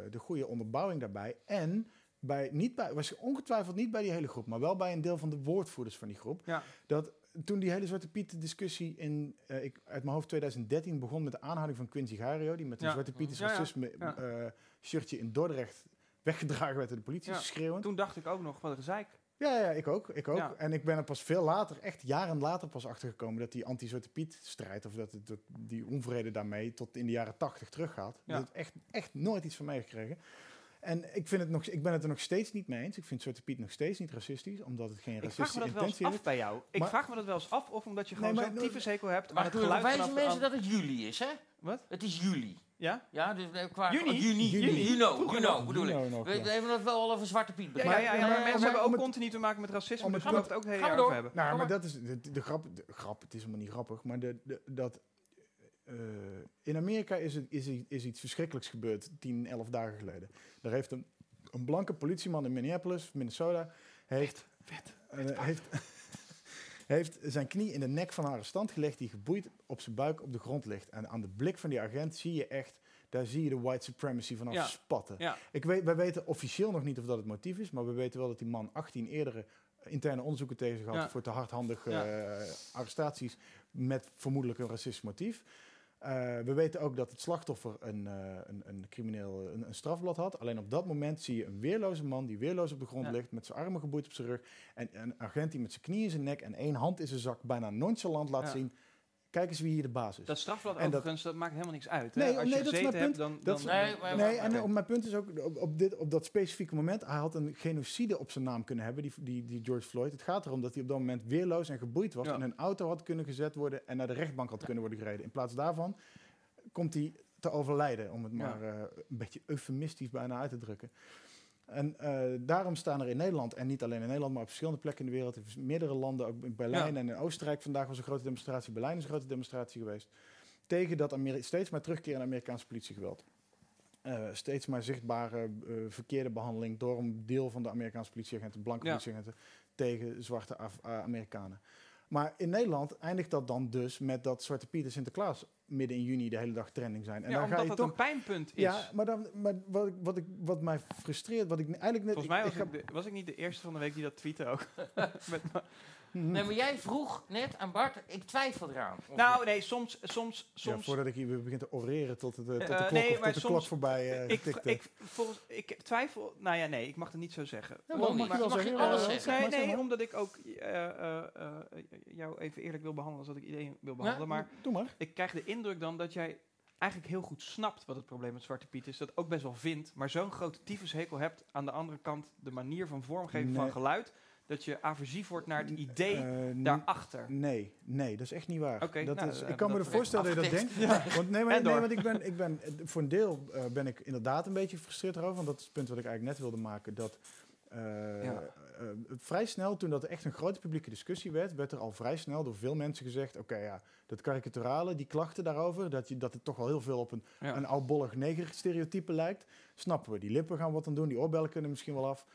de goede onderbouwing daarbij. En bij, niet bij, was ongetwijfeld niet bij die hele groep, maar wel bij een deel van de woordvoerders van die groep. Ja. Dat toen die hele Zwarte Piet discussie in, eh, ik, uit mijn hoofd 2013 begon met de aanhouding van Quincy Gario, die met een Ja. Zwarte Piet is Ja, ja. racisme Ja. eh, shirtje in Dordrecht weggedragen werd door de politie, schreeuwend. Toen dacht ik ook nog, wat een gezeik. Ja, ja, ik ook. Ik ook. Ja. En ik ben er pas veel later, echt jaren later pas achtergekomen dat die anti-Zwarte Piet strijd, of dat, het, dat die onvrede daarmee tot in de jaren tachtig teruggaat. Ja. Dat het echt, echt nooit iets van meegekregen. En ik, vind het nog, ik ben het er nog steeds niet mee eens. Ik vind Zwarte Piet nog steeds niet racistisch, omdat het geen Ik vraag racistische me dat wel eens intentie af heeft. bij jou. Ik Maar- vraag me dat wel eens af, of omdat je Nee, gewoon maar- zo'n tyfushekel hebt aan Maar het toen geluid wijzen mensen aan- dat het juli is, hè? Wat? Het is juli. Ja? Ja, dus eh, qua Juni? oh, juni, Juni. juni, juno, Vroeger juno nog. bedoel ik. Nog, We ja. we hebben het wel al over Zwarte Piet. Ja, ja, maar- mensen maar hebben ook het- continu te maken met racisme, dus het- we mogen het ook heel erg over hebben. Nou, maar dat is de, grap. De grap, het is helemaal niet grappig. Maar dat, eh, in Amerika is, het, is, is iets verschrikkelijks gebeurd 10, 11 dagen geleden. Daar heeft een, een blanke politieman in Minneapolis, Minnesota, heeft, eh, heeft, heeft zijn knie in de nek van een arrestant gelegd die geboeid op zijn buik op de grond ligt. En aan de blik van die agent zie je echt, daar zie je de white supremacy vanaf Ja. spatten. Ja. Ik weet, wij weten officieel nog niet of dat het motief is, maar we weten wel dat die man 18 eerdere interne onderzoeken tegen zich had Ja. voor te hardhandige eh, arrestaties met vermoedelijk een racistisch motief. Eh, we weten ook dat het slachtoffer een, eh, een, een crimineel een, een strafblad had. Alleen op dat moment zie je een weerloze man die weerloos op de grond Ja. ligt, met zijn armen geboeid op zijn rug. En een agent die met zijn knieën in zijn nek en één hand in zijn zak bijna nonchalant laat Ja. zien. Kijk eens wie hier de baas is. Dat strafblad En dat- overigens, dat, maakt helemaal niks uit. Nee, hè? Als nee, je dat is mijn hebt, punt. dan... Dat dan Nee, maar- Nee, en op mijn punt is ook, op, op, dit, op dat specifieke moment, hij had een genocide op zijn naam kunnen hebben, die, die, die George Floyd. Het gaat erom dat hij op dat moment weerloos en geboeid was Ja. en in een auto had kunnen gezet worden en naar de rechtbank had kunnen worden gereden. In plaats daarvan komt hij te overlijden, om het Ja. maar eh, een beetje eufemistisch bijna uit te drukken. En eh, daarom staan er in Nederland, en niet alleen in Nederland, maar op verschillende plekken in de wereld, in meerdere landen, ook in Berlijn Ja. en in Oostenrijk. Vandaag was een grote demonstratie, Berlijn is een grote demonstratie geweest. Tegen dat Ameri steeds maar terugkeren naar Amerikaanse politiegeweld. Eh, steeds maar zichtbare eh, verkeerde behandeling door een deel van de Amerikaanse politieagenten, blanke Ja. politieagenten, tegen zwarte Af- Amerikanen. Maar in Nederland eindigt dat dan dus met dat Zwarte Piet en Sinterklaas midden in juni de hele dag trending zijn. En ja, dan omdat ga je het toch. een pijnpunt is. Ja, maar, dan, maar wat, ik, wat, ik, wat mij frustreert, wat ik eigenlijk net. Volgens mij was ik, ik, de- was ik niet de eerste van de week die dat tweette ook. Met, Nee, maar jij vroeg net aan Bart, ik twijfel eraan. Nou, nee, soms... soms, ja, soms voordat ik hier weer begin te oreren tot, het, eh, tot de Eh, klok, nee, of maar tot de soms- klok voorbij eh ik, tikte. ik, volgens, ik twijfel... Nou ja, nee, ik mag het niet zo zeggen. Ja, mag je Mag alles zeggen? zeg Nee, nee, omdat ik ook eh, eh, eh, jou even eerlijk wil behandelen als dat ik iedereen wil behandelen. Maar Doe maar. ik krijg de indruk dan dat jij eigenlijk heel goed snapt wat het probleem met Zwarte Piet is. Dat ook best wel vindt, maar zo'n grote tyfushekel hebt aan de andere kant de manier van vormgeven van Nee. geluid, dat je aversief wordt naar het idee Eh, n- daarachter. Nee, nee, dat is echt niet waar. Dat nou, is, dan ik kan me er voorstellen dat je dat denkt. Want, nee, maar, nee, want ik ben, ik ben, eh, voor een deel eh, ben ik inderdaad een beetje gefrustreerd erover. Want dat is het punt wat ik eigenlijk net wilde maken. Dat eh, Ja. eh, vrij snel, toen dat echt een grote publieke discussie werd, werd er al vrij snel door veel mensen gezegd: oké, ja, dat karikaturale, die klachten daarover, dat, je, dat het toch wel heel veel op een, Ja. een oudbollig neger stereotype lijkt, snappen we. Die lippen gaan wat aan doen, die oorbellen kunnen misschien wel af.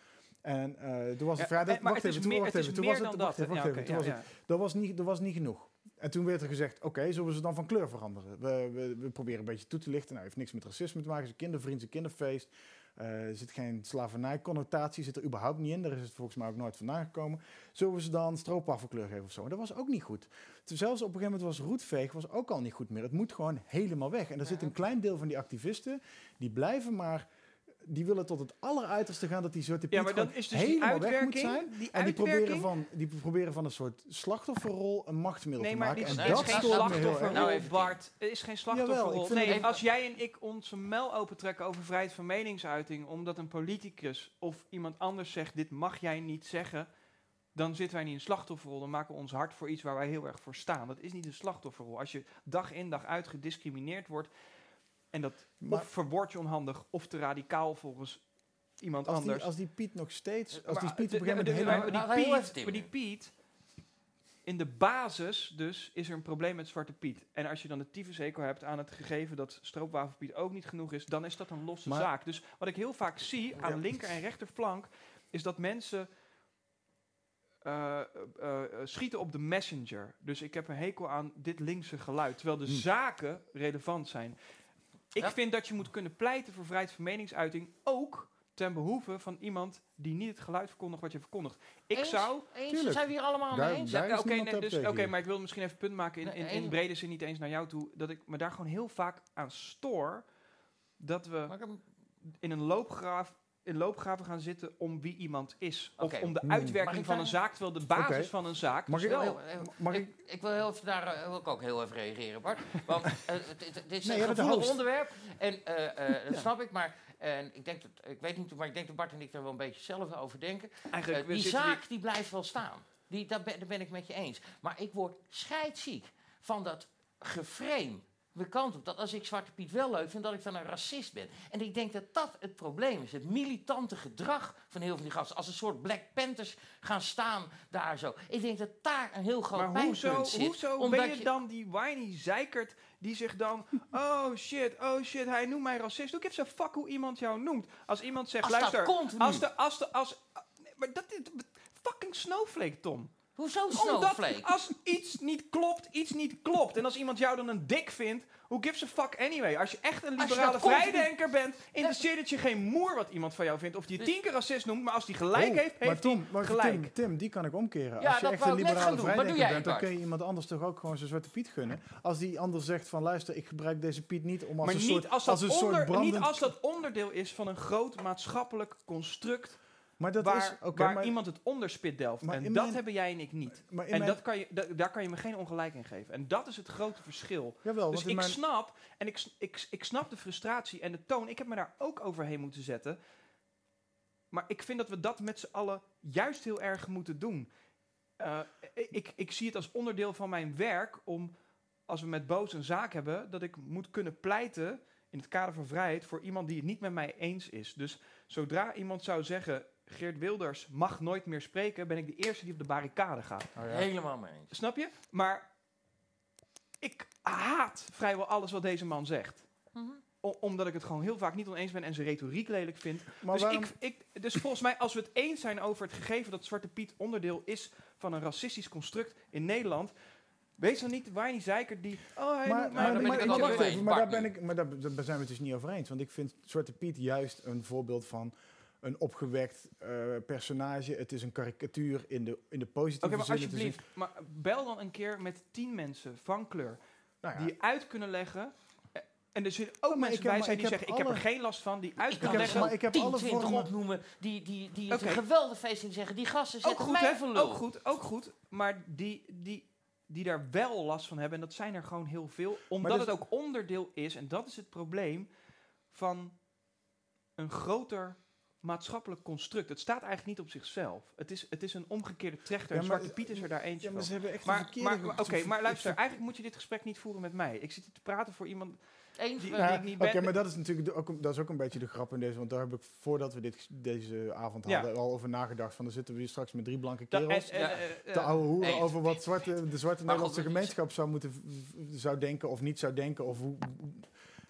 En eh toen was Ja, het vrij. dat- maar wacht even, meer, wacht even. Toen was het, wacht even, wacht Ja, even. oké, Toen ja, was het- ja. dat was niet, dat was niet genoeg. En toen werd er gezegd, oké, zullen we ze dan van kleur veranderen? We, we, we proberen een beetje toe te lichten. Nou, heeft niks met racisme te maken. Het is een kindervriend, een kinderfeest. Eh, er zit geen slavernij-connotatie, zit er überhaupt niet in. Daar is het volgens mij ook nooit vandaan gekomen. Zullen we ze dan stroopwafelkleur geven of zo? Dat was ook niet goed. Toen Zelfs op een gegeven moment was roetveeg was ook al niet goed meer. Het moet gewoon helemaal weg. En er zit een klein deel van die activisten, die blijven maar... Die willen tot het alleruiterste gaan dat die zwarte Piet Ja, maar dan is dus die helemaal weg moet uitwerking, zijn. die En die proberen, van, die proberen van een soort slachtofferrol een machtsmiddel Nee, te maar maken. Nee, dit dat is geen slachtofferrol, Nou, Bart. Het is geen slachtofferrol. Jawel, ik vind nee, het- als jij en ik onze mel opentrekken over vrijheid van meningsuiting, omdat een politicus of iemand anders zegt, dit mag jij niet zeggen, dan zitten wij niet in een slachtofferrol. Dan maken we ons hard voor iets waar wij heel erg voor staan. Dat is niet een slachtofferrol. Als je dag in dag uit gediscrimineerd wordt, en dat Maar- of verwoord je onhandig, of te radicaal volgens iemand Als die, anders. als die Piet nog steeds... Als Maar die Piet op een gegeven de- moment helemaal... maar Nou, die Piet- maar die Piet, in de basis dus, is er een probleem met Zwarte Piet. En als je dan de tyfushekel hebt aan het gegeven dat stroopwafelpiet ook niet genoeg is, dan is dat een losse Maar- zaak. Dus wat ik heel vaak zie aan Ja. linker en rechterflank, is dat mensen eh, eh, eh, schieten op de messenger. Dus ik heb een hekel aan dit linkse geluid, terwijl de Hm. zaken relevant zijn. Ik Ja. vind dat je moet kunnen pleiten voor vrijheid van meningsuiting, ook ten behoeve van iemand die niet het geluid verkondigt wat je verkondigt. Ik Eens? zou Eens? Tuurlijk. Zijn we hier allemaal Daar- mee eens? ja, Oké, nee, dus, maar ik wil misschien even een punt maken in, in, in brede zin niet eens naar jou toe, dat ik me daar gewoon heel vaak aan stoor dat we in een loopgraaf in loopgraven gaan zitten om wie iemand is. Of Oké. om de Hmm. Uitwerking van daar- een zaak, terwijl de basis van een zaak Mag ik- wel... Heel- heel- Mag ik, ik wil heel even daar eh, wil ik ook heel even reageren, Bart. Want eh, het- dit is Nee, een gevoelig onderwerp. En eh, eh, dat snap ik, maar en ik, denk dat, ik weet niet, maar ik denk dat Bart en ik er wel een beetje hetzelfde over denken. Eigenlijk, Eh, die zaak die blijft wel staan. Die, daar, ben, daar ben ik met je eens. Maar ik word scheidziek van dat geframe. De kant op dat als ik Zwarte Piet wel leuk vind, dat ik dan een racist ben. En ik denk dat dat het probleem is. Het militante gedrag van heel veel van die gasten. Als een soort Black Panthers gaan staan daar zo. Ik denk dat daar een heel groot Maar hoezo, zit. hoezo omdat ben je, dan die whiny zeikert die zich dan... Oh shit, oh shit, hij noemt mij racist. Doe ik even zo fuck hoe iemand jou noemt. Als iemand zegt, Als luister... Als de, als de, als... maar dat is... Fucking snowflake, Tom. Hoezo Omdat snowflake? als iets niet klopt, iets niet klopt. En als iemand jou dan een dik vindt, who gives a fuck anyway? Als je echt een liberale dat vrijdenker bent, interesseert het je geen moer wat iemand van jou vindt. Of die je tien keer racist noemt, maar als die gelijk Oh, heeft, maar heeft Tom, hij maar gelijk. Tim, Tim, die kan ik omkeren. Ja, Als je echt een liberale vrijdenker jij, bent, dan kun je iemand anders toch ook gewoon zijn zwarte Piet gunnen. Als die ander zegt van luister, ik gebruik deze Piet niet om als Maar een niet soort, als, een soort brandend... niet als dat onderdeel is van een groot maatschappelijk construct maar dat waar, is, waar maar, iemand het onderspit delft. En dat mijn- hebben jij en ik niet. maar En mijn- dat kan je, da- daar kan je me geen ongelijk in geven. En dat is het grote verschil. Jawel, dus ik mijn, snap, en ik, ik, ik snap de frustratie en de toon. Ik heb me daar ook overheen moeten zetten. Maar ik vind dat we dat met z'n allen juist heel erg moeten doen. Eh, ik, ik zie het als onderdeel van mijn werk om, als we met Boos een zaak hebben, dat ik moet kunnen pleiten in het kader van vrijheid voor iemand die het niet met mij eens is. Dus zodra iemand zou zeggen, Geert Wilders mag nooit meer spreken, ben ik de eerste die op de barricade gaat. oh ja. Helemaal mee eens. Snap je? Maar ik haat vrijwel alles wat deze man zegt. Mhm. O- omdat ik het gewoon heel vaak niet oneens ben en zijn retoriek lelijk vind. Maar dus, waarom- ik, ik, dus volgens mij, als we het eens zijn over het gegeven dat Zwarte Piet onderdeel is van een racistisch construct in Nederland. Wees dan niet, waar je niet zeiker die. Oh, hij Maar, noemt maar, mij- daar ben maar, maar daar, ben ik, maar daar, daar zijn we het dus niet over eens. Want ik vind Zwarte Piet juist een voorbeeld van een opgewekt eh, personage. Het is een karikatuur in de, in de positieve Oké, maar zin. Is een- alsjeblieft, maar bel dan een keer met tien mensen van kleur nou ja, die uit kunnen leggen. eh, En er zullen ook maar mensen heb- bij maar zijn die zeggen: Ik heb er geen last van, die uit kunnen kan leggen. maar ik heb 10, alle 20 vormen- opnoemen die, die, die het Oké. een geweldig feest in zeggen. Die gasten Ook zetten goed, mij voor. Ook goed, ook goed. Maar die, die, die daar wel last van hebben, en dat zijn er gewoon heel veel, omdat dat- het ook onderdeel is, en dat is het probleem, van een groter maatschappelijk construct. Het staat eigenlijk niet op zichzelf. Het is, het is een omgekeerde trechter. Ja, Zwarte Piet is er daar eentje ja, maar van. ze hebben echt een Maar, verkeerde... maar, maar- oké, maar luister, eigenlijk moet je dit gesprek niet voeren met mij. Ik zit hier te praten voor iemand Eens, die, ik niet Oké, ben. maar dat is natuurlijk ook, een- dat is ook een beetje de grap in deze. Want daar heb ik voordat we dit, deze avond Ja. hadden al over nagedacht. Van dan zitten we hier straks met drie blanke kerels. en- en- Ja. eh, eh, te ouwe hoeren over wat zwarte, de zwarte Nederlandse gemeenschap zou moeten zou denken of niet zou denken. Of hoe,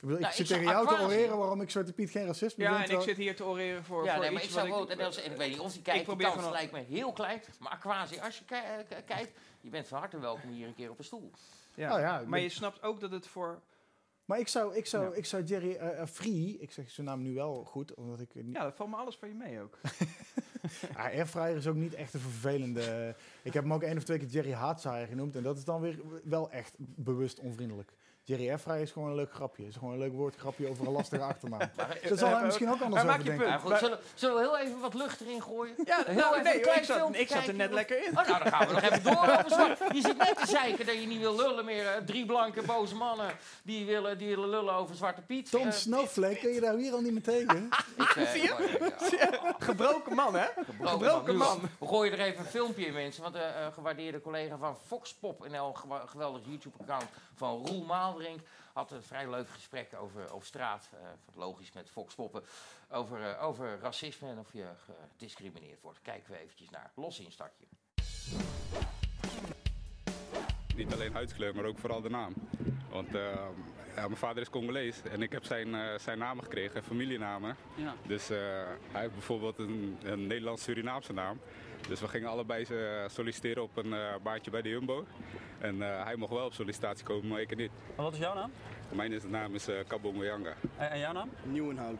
ik, bedoel, ik Nou, zit ik zou tegen jou te oreren waarom ik Zwarte Piet geen racisme ja, vind. en ik zit hier te oreren voor, ja, voor nee, maar iets ik zou wat wel, en, als, en ik weet niet of die kijkt, die kans lijkt me heel klein. Maar Aquasi, als je eh, kijkt, je bent van harte welkom hier een keer op een stoel. Ja. Oh ja, maar je snapt ook dat het voor... Maar ik zou, ik zou, Ja. ik zou Jerry eh, eh, Free, ik zeg zijn naam nu wel goed, omdat ik... niet- Ja, dat valt me alles van je mee ook. Ah, Airfryer is ook niet echt een vervelende... ik heb hem ook één of twee keer Jerry Haatzaaier genoemd. En dat is dan weer wel echt bewust onvriendelijk. Jerry Airfryer is gewoon een leuk grapje. is gewoon een leuk woordgrapje over een lastige achternaam. Maar, eh, Dat zal hij eh, misschien ook anders maar over je denken. maar punt. goed, zullen, zullen we heel even wat lucht erin gooien? Ja, Heel nou, even nee, een ik zat, ik zat er net lekker in. Oh, nou, dan gaan we nog even door over zwart. Je zit net te zeiken dat je niet wil lullen meer. eh, drie blanke boze mannen die willen, die willen lullen over Zwarte Piet. Tom Eh, Snowflake, kun je daar hier al niet meer tegen? ik, eh, Zie je? eh, Gebroken man, hè? gebroken Gebroken man. We gooien er even een filmpje in, mensen. Want de eh, gewaardeerde collega van Foxpop, een gewa- geweldig YouTube-account van Roel Had een vrij leuk gesprek over, over straat. eh, logisch met Foxpoppen. Over, eh, over racisme en of je gediscrimineerd wordt. Kijken we eventjes naar. Los instartje. Niet alleen huidskleur, maar ook vooral de naam. Want eh, ja, mijn vader is Congolees en ik heb zijn, eh, zijn namen gekregen, familienamen. Ja. Dus eh, hij heeft bijvoorbeeld een, een Nederlands-Surinaamse naam. Dus we gingen allebei eh, solliciteren op een eh, baantje bij de Jumbo. En eh, hij mocht wel op sollicitatie komen, maar ik niet. En wat is jouw naam? Mijn is- naam is eh Kabo Moyanga. En, en jouw naam? Nieuwenhout.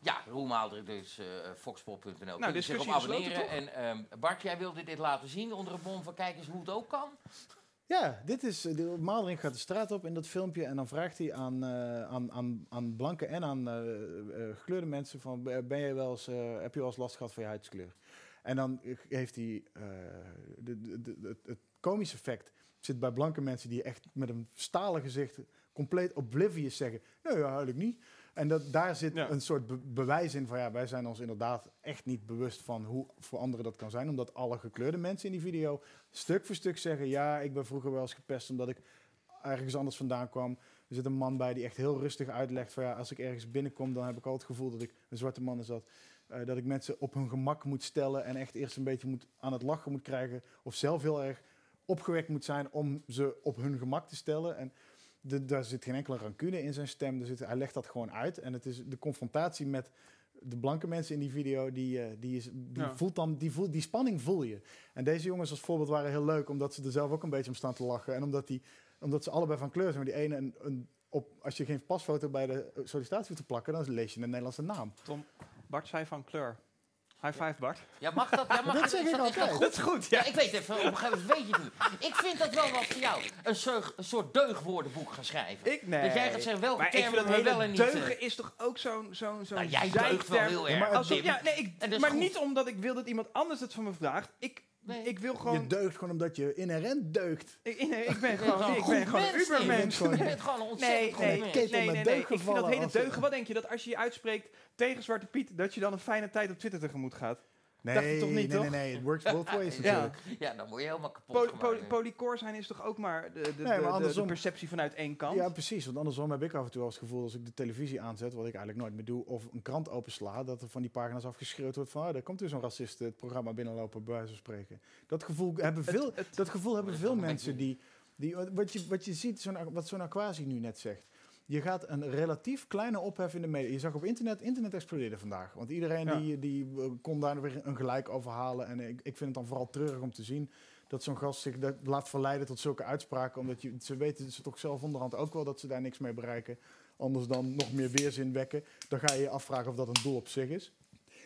Ja, Roel Maaldrink, dus eh foxpop.nl. Kun je zich op abonneren. En ehm, Bart, jij wilde dit laten zien onder een bom van kijk eens hoe het ook kan. Ja, dit is, de gaat de straat op in dat filmpje en dan vraagt hij aan, eh, aan, aan, aan blanke en aan eh, gekleurde mensen van, ben je wel eens, heb je wel eens last gehad van je huidskleur? En dan heeft hij, de, het- komische effect zit bij blanke mensen die echt met een stalen gezicht compleet oblivious zeggen, nee, ja, niet. En dat, daar zit Ja. een soort be- bewijs in van ja, wij zijn ons inderdaad echt niet bewust van hoe voor anderen dat kan zijn. Omdat alle gekleurde mensen in die video stuk voor stuk zeggen, ja, ik ben vroeger wel eens gepest omdat ik ergens anders vandaan kwam. Er zit een man bij die echt heel rustig uitlegt van ja, als ik ergens binnenkom, dan heb ik al het gevoel dat ik, een zwarte man is dat, eh, dat ik mensen op hun gemak moet stellen en echt eerst een beetje moet, aan het lachen moet krijgen. Of zelf heel erg opgewekt moet zijn om ze op hun gemak te stellen. En de, daar zit geen enkele rancune in zijn stem. Er zit, hij legt dat gewoon uit. En het is de confrontatie met de blanke mensen in die video, die, eh, die, is, die Ja. voelt dan, die, voelt, die spanning voel je. En deze jongens als voorbeeld waren heel leuk, omdat ze er zelf ook een beetje om staan te lachen. En omdat, die, omdat ze allebei van kleur zijn. Maar die ene, een, een, op, als je geen pasfoto bij de sollicitatie hoeft te plakken, dan lees je een Nederlandse naam. Tom, Bart zei van kleur. High five, Bart. Ja, mag dat? Ja, mag Dat zeg is ik dat, is altijd. goed? Dat is goed, Ja, ik weet even, op een gegeven moment weet je het niet. Ik vind dat wel wat voor jou. Een soort, een soort deugwoordenboek gaan schrijven. Ik nee. Dat jij gaat zeggen welke maar ik vind termen we wel en niet... eh, deugen is toch ook zo'n zo'n zo'n nou, jij deugt wel heel erg. maar Alsof, ja, nee, ik, maar niet omdat ik wil dat iemand anders het van me vraagt. Ik, Nee. ik wil Je gewoon... deugt gewoon omdat je inherent deugt. Ik, nee, ik ben Je gewoon, ik een ben goed gewoon een ubermens. Je bent gewoon een ontzettend Nee, goed nee, nee, met nee, nee. Ik vind dat hele deugen. Wat denk je? Dat als je je uitspreekt tegen Zwarte Piet, dat je dan een fijne tijd op Twitter tegemoet gaat? Nee, Dacht je toch niet, nee, toch? nee, nee. Het works both ways Ja. natuurlijk. Ja, dan word je helemaal kapot Poly, gemaakt. poly, polycore zijn is toch ook maar de, de, de, maar de- de, andersom- perceptie vanuit één kant? Ja, precies. Want andersom heb ik af en toe als het gevoel als ik de televisie aanzet, wat ik eigenlijk nooit meer doe, of een krant opensla, dat er van die pagina's afgeschreeuwd wordt van, oh, daar komt weer zo'n racist het programma binnenlopen, bij wijze van spreken. Dat gevoel hebben veel, het- dat gevoel hebben veel mensen die, die, wat je, wat je ziet, zo'n, wat zo'n Aquasi nu net zegt. Je gaat een relatief kleine ophef in de media. Je zag op internet, internet explodeerde vandaag. Want iedereen Ja. die, die eh, kon daar weer een gelijk over halen. En ik, ik vind het dan vooral treurig om te zien dat zo'n gast zich dat laat verleiden tot zulke uitspraken. Omdat je, ze weten ze toch zelf onderhand ook wel dat ze daar niks mee bereiken. Anders dan nog meer weerzin wekken. Dan ga je je afvragen of dat een doel op zich is.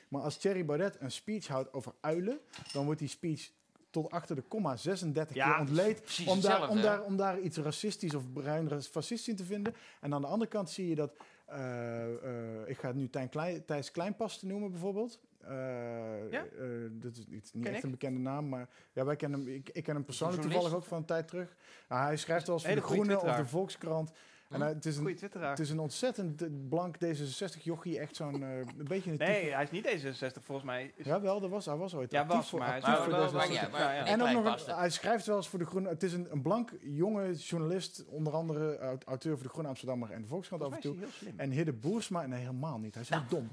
Maar als Thierry Baudet een speech houdt over uilen, dan wordt die speech tot achter de komma 36 Ja, keer ontleed. Om daar, om, daar, om daar iets racistisch of bruin fascistisch in te vinden. En aan de andere kant zie je dat, eh, eh, ik ga het nu Tijn Klein, Thijs Kleinpas te noemen bijvoorbeeld. Eh, Ja? dat is niet, niet echt ik. een bekende naam, maar ja, wij kennen hem, ik, ik ken hem persoonlijk toevallig ook van een tijd terug. Hij schrijft wel eens voor de Groene of de. Volkskrant. En hij- het, is een, Goeie twitteraar. het is een ontzettend eh, blank D66 jochie, echt zo'n eh, een beetje een Nee, type- hij is niet D66 volgens mij. Is- Ja, wel, dat was, hij was ooit Ja, actief was, voor, maar actief Maar wel- voor wel- wel- maakt D66. niet uit, maar- Ja, En ook nog hij schrijft wel eens voor de Groene. Het is een, een blank, jonge journalist, onder andere eh, auteur voor de Groene Amsterdammer en de Volkskrant af en toe. En Hidde Boersma, nee helemaal niet, hij is heel dom.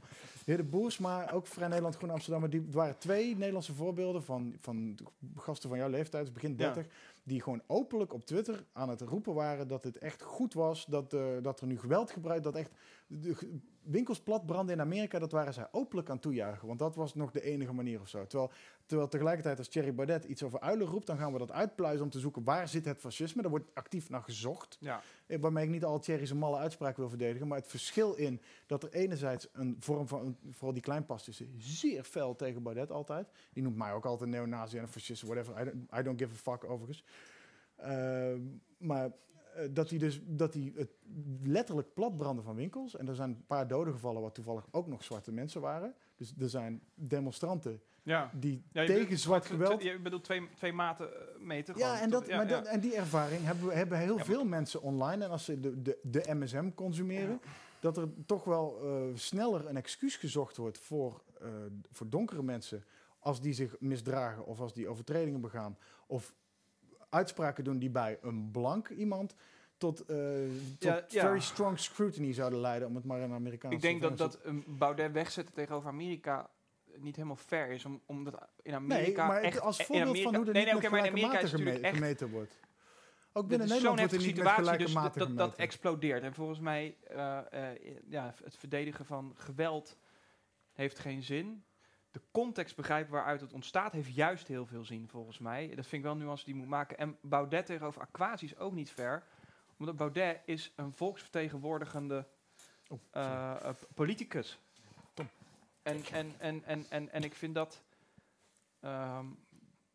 Hidde Boersma, ook Vrij Nederland Groene Amsterdammer, die er waren twee Nederlandse voorbeelden van, van gasten van jouw leeftijd, dus begin Ja. 30, die gewoon openlijk op Twitter aan het roepen waren dat het echt goed was, dat, eh, dat er nu geweld gebruikt, dat echt de winkels plat branden in Amerika, dat waren zij openlijk aan toejuichen. Want dat was nog de enige manier of zo. Terwijl, terwijl tegelijkertijd als Thierry Baudet iets over uilen roept, dan gaan we dat uitpluizen om te zoeken waar zit het fascisme. Daar wordt actief naar gezocht. Ja. Eh, Waarmee ik niet al Thierry's malle uitspraak wil verdedigen. Maar het verschil in dat er enerzijds een vorm van, vooral die kleinpast is, zeer fel tegen Baudet altijd. Die noemt mij ook altijd neonazi en een fascist, whatever. I don't, I don't give a fuck overigens. Ehm, maar eh, dat hij dus dat hij het letterlijk platbranden van winkels. En er zijn een paar doden gevallen, wat toevallig ook nog zwarte mensen waren. Dus er zijn demonstranten Ja. die Ja, tegen bedoelt- zwart geweld. Je bedoelt twee, twee maten eh, meten. Ja, gewoon. en, dat, maar dat- en die ervaring hebben, we- hebben heel maar- veel mensen online. En als ze de, de, de MSM consumeren, dat er toch wel eh, sneller een excuus gezocht wordt voor, eh, voor donkere mensen. Als die zich misdragen of als die overtredingen begaan. Of uitspraken doen die bij een blank iemand tot, tot Ja, ja. very strong scrutiny zouden leiden. Om het maar in Amerikaans Ik denk dat, dat een Baudet wegzetten tegenover Amerika niet helemaal fair is. Om, omdat in Amerika Nee, maar echt... als voorbeeld Amerika, van hoe er nee, niet maar in Amerika echt... gemeten wordt. Ook binnen Nederland wordt er niet situatie, dus dat, dat, explodeert. En volgens mij, eh, eh, ja, het verdedigen van geweld heeft geen zin. De context begrijpen waaruit het ontstaat, heeft juist heel veel zin, volgens mij. Dat vind ik wel een nuance die moet maken. En Baudet tegenover Aquasi is ook niet fair. Omdat Baudet is een volksvertegenwoordigende eh, politicus. En, en, en, en, en, en ik vind dat... ehm,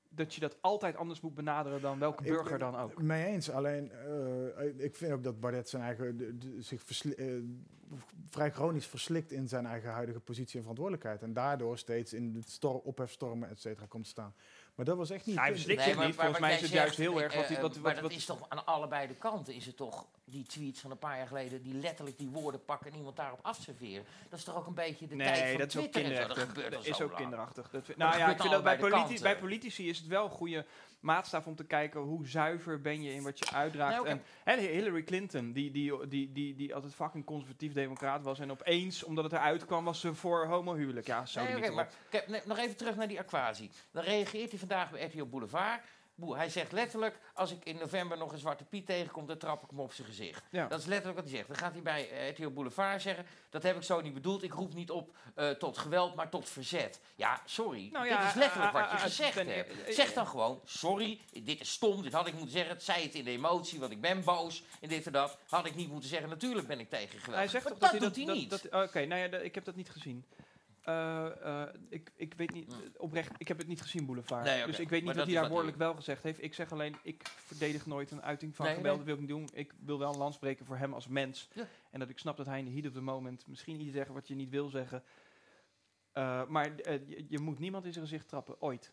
dat je dat altijd anders moet benaderen dan welke Ik- burger dan ook. Mee eens, alleen eh, ik vind ook dat Bardet zijn eigen, de- de- zich versli- eh, vrij chronisch verslikt in zijn eigen huidige positie en verantwoordelijkheid. En daardoor steeds in het stor ophefstormen, et cetera, komt te staan. Maar dat was echt niet... Hij verslikt zich niet. Volgens wat mij is het zegt, juist heel erg wat... eh, wat, wat, maar wat, dat is toch aan allebei de kanten is het toch die tweets van een paar jaar geleden die letterlijk die woorden pakken en iemand daarop afserveren. Dat is toch ook een beetje de tijd Nee, van dat is ook kinderachtig. gebeurt Dat is ook lang. kinderachtig. Dat, nou dat ja, ik vind dat bij, politi- bij politici is het wel een goede maatstaf om te kijken hoe zuiver ben je in wat je uitdraagt. Oké. En Hillary Clinton, die, die, die, die, die altijd fucking conservatief democraat was en opeens, omdat het eruit kwam, was ze voor homohuwelijk. Ja, zo Nee, niet oké, op. maar kijk, nee, nog even terug naar die aquatie. Dan reageert hij vandaag bij RTL Boulevard. Boe, hij zegt letterlijk, als ik in november nog een Zwarte Piet tegenkom, dan trap ik hem op zijn gezicht. Ja. Dat is letterlijk wat hij zegt. Dan gaat hij bij eh, RTL Boulevard zeggen, dat heb ik zo niet bedoeld. Ik roep niet op eh, tot geweld, maar tot verzet. Ja, sorry. Nou dit is letterlijk wat je ah, ah, gezegd hebt. eh, Zeg dan gewoon, sorry, dit is stom, dit had ik moeten zeggen. Het zei het in de emotie, want ik ben boos en dit en dat. Had ik niet moeten zeggen, natuurlijk ben ik tegen geweld. Hij zegt maar dat, dat hij doet dat, hij niet. dat- dat- Oké, nou ja, ik heb dat niet gezien. Eh, eh, ik, ik weet niet, oprecht, ik heb het niet gezien, Boulevard. Nee. Dus ik weet niet wat hij daar woordelijk wel gezegd heeft. Ik zeg alleen, ik verdedig nooit een uiting van Nee, geweld. nee. Wil ik niet doen. Ik wil wel een lans breken voor hem als mens. Ja. En dat ik snap dat hij in de heat of the moment misschien iets zegt wat je niet wil zeggen. Eh, maar je, je moet niemand in zijn gezicht trappen, ooit.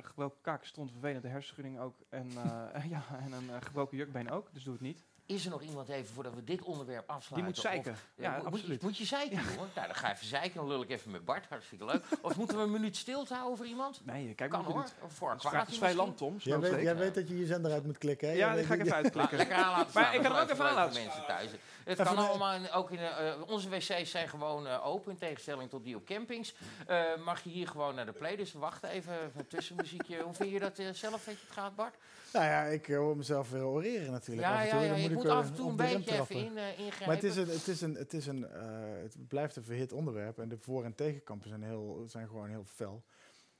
Gebroken kaak stond vervelend, de hersenschudding ook. En, ja, en een gebroken jukbeen ook, dus doe het niet. Is er nog iemand even, voordat we dit onderwerp afsluiten? Die moet zeiken. of- Ja, moet, moet je- absoluut. Moet je zeiken, jongen? Nou, dan ga je even zeiken. Dan lul ik even met Bart. Hartstikke leuk. Of moeten we een minuut stilte houden voor iemand? Nee, kijk Kan hoor. Of voor Het is vrij- kwaad het is vrij Tom. Jij weet, jij weet dat je je zender uit moet klikken, hè? Ja, die ga ik dat even uitklikken. Lekker aan laten staan. Maar ik kan dat er ook even aan laten mensen thuis. Het kan allemaal, ook in eh, onze wc's zijn gewoon eh, open, in tegenstelling tot die op campings. Eh, mag je hier gewoon naar de play, dus wacht even, even een tussenmuziekje. Hoe vind je dat eh, zelf, weet je het gaat, Bart? Nou ja, ik eh, hoor mezelf weer oreren natuurlijk. Ja, af ja, moet moet ik af eh, en toe een beetje even trappen. in, eh, ingrijpen. Maar het, is een, het, is een, het, is een, eh, het blijft een verhit onderwerp en de voor- en tegenkampen zijn, heel, zijn gewoon heel fel.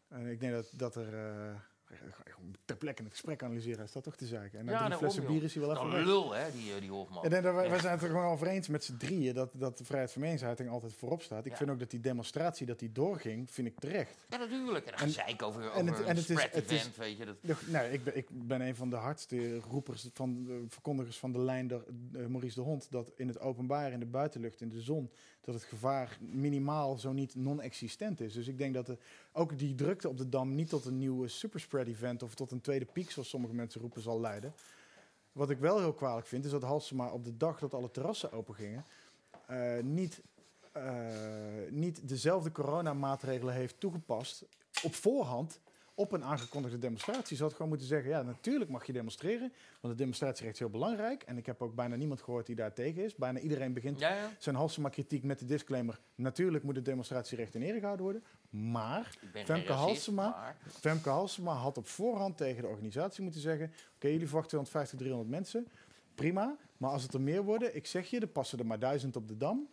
En ik denk dat, dat er eh, ter plekke een gesprek analyseren is dat toch te zeiken. En Ja, daarom, flessen bier is hij wel even lul, hè, die, eh, die Hofman. Ik dat wij, zijn het er gewoon over eens met z'n drieën dat, dat de vrijheid van meningsuiting altijd voorop staat. Ik Ja. vind ook dat die demonstratie dat die doorging, vind ik terecht. Ja, natuurlijk. En dan En- gezeik over, over en het- en een het is- spread het is- event, weet je. Dat, Nee, ik ben, ik ben een van de hardste roepers, van, eh, verkondigers van de lijn, de, eh, Maurice de Hond, dat in het openbaar, in de buitenlucht, in de zon, dat het gevaar minimaal, zo niet non-existent is. Dus ik denk dat de, ook die drukte op de Dam niet tot een nieuwe superspread event of tot een tweede piek, zoals sommige mensen roepen, zal leiden. Wat ik wel heel kwalijk vind, is dat Halsema op de dag dat alle terrassen open gingen, eh, niet, eh, niet dezelfde coronamaatregelen heeft toegepast op voorhand op een aangekondigde demonstratie. Ze had gewoon moeten zeggen, ja, natuurlijk mag je demonstreren, want de demonstratierecht is heel belangrijk. En ik heb ook bijna niemand gehoord die daar tegen is. Bijna iedereen begint ja, ja. zijn Halsema-kritiek met de disclaimer, natuurlijk moet het demonstratierecht in ere gehouden worden. Maar Femke Halsema- maar- Femke Halsema had op voorhand tegen de organisatie moeten zeggen, oké, jullie verwachten 250, 300 mensen, prima. Maar als het er meer worden, ik zeg je, er passen er maar duizend op de Dam.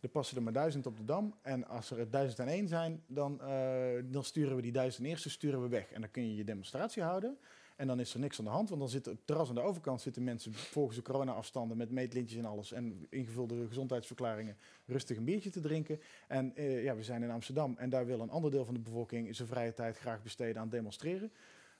Er passen er maar duizend op de Dam. En als er 1001 zijn, dan, eh, dan sturen we die duizend eerste sturen we weg. En dan kun je je demonstratie houden. En dan is er niks aan de hand, want dan zit het terras aan de overkant zitten mensen volgens de corona-afstanden met meetlintjes en alles en ingevulde gezondheidsverklaringen rustig een biertje te drinken. En eh, ja, we zijn in Amsterdam en daar wil een ander deel van de bevolking zijn vrije tijd graag besteden aan demonstreren.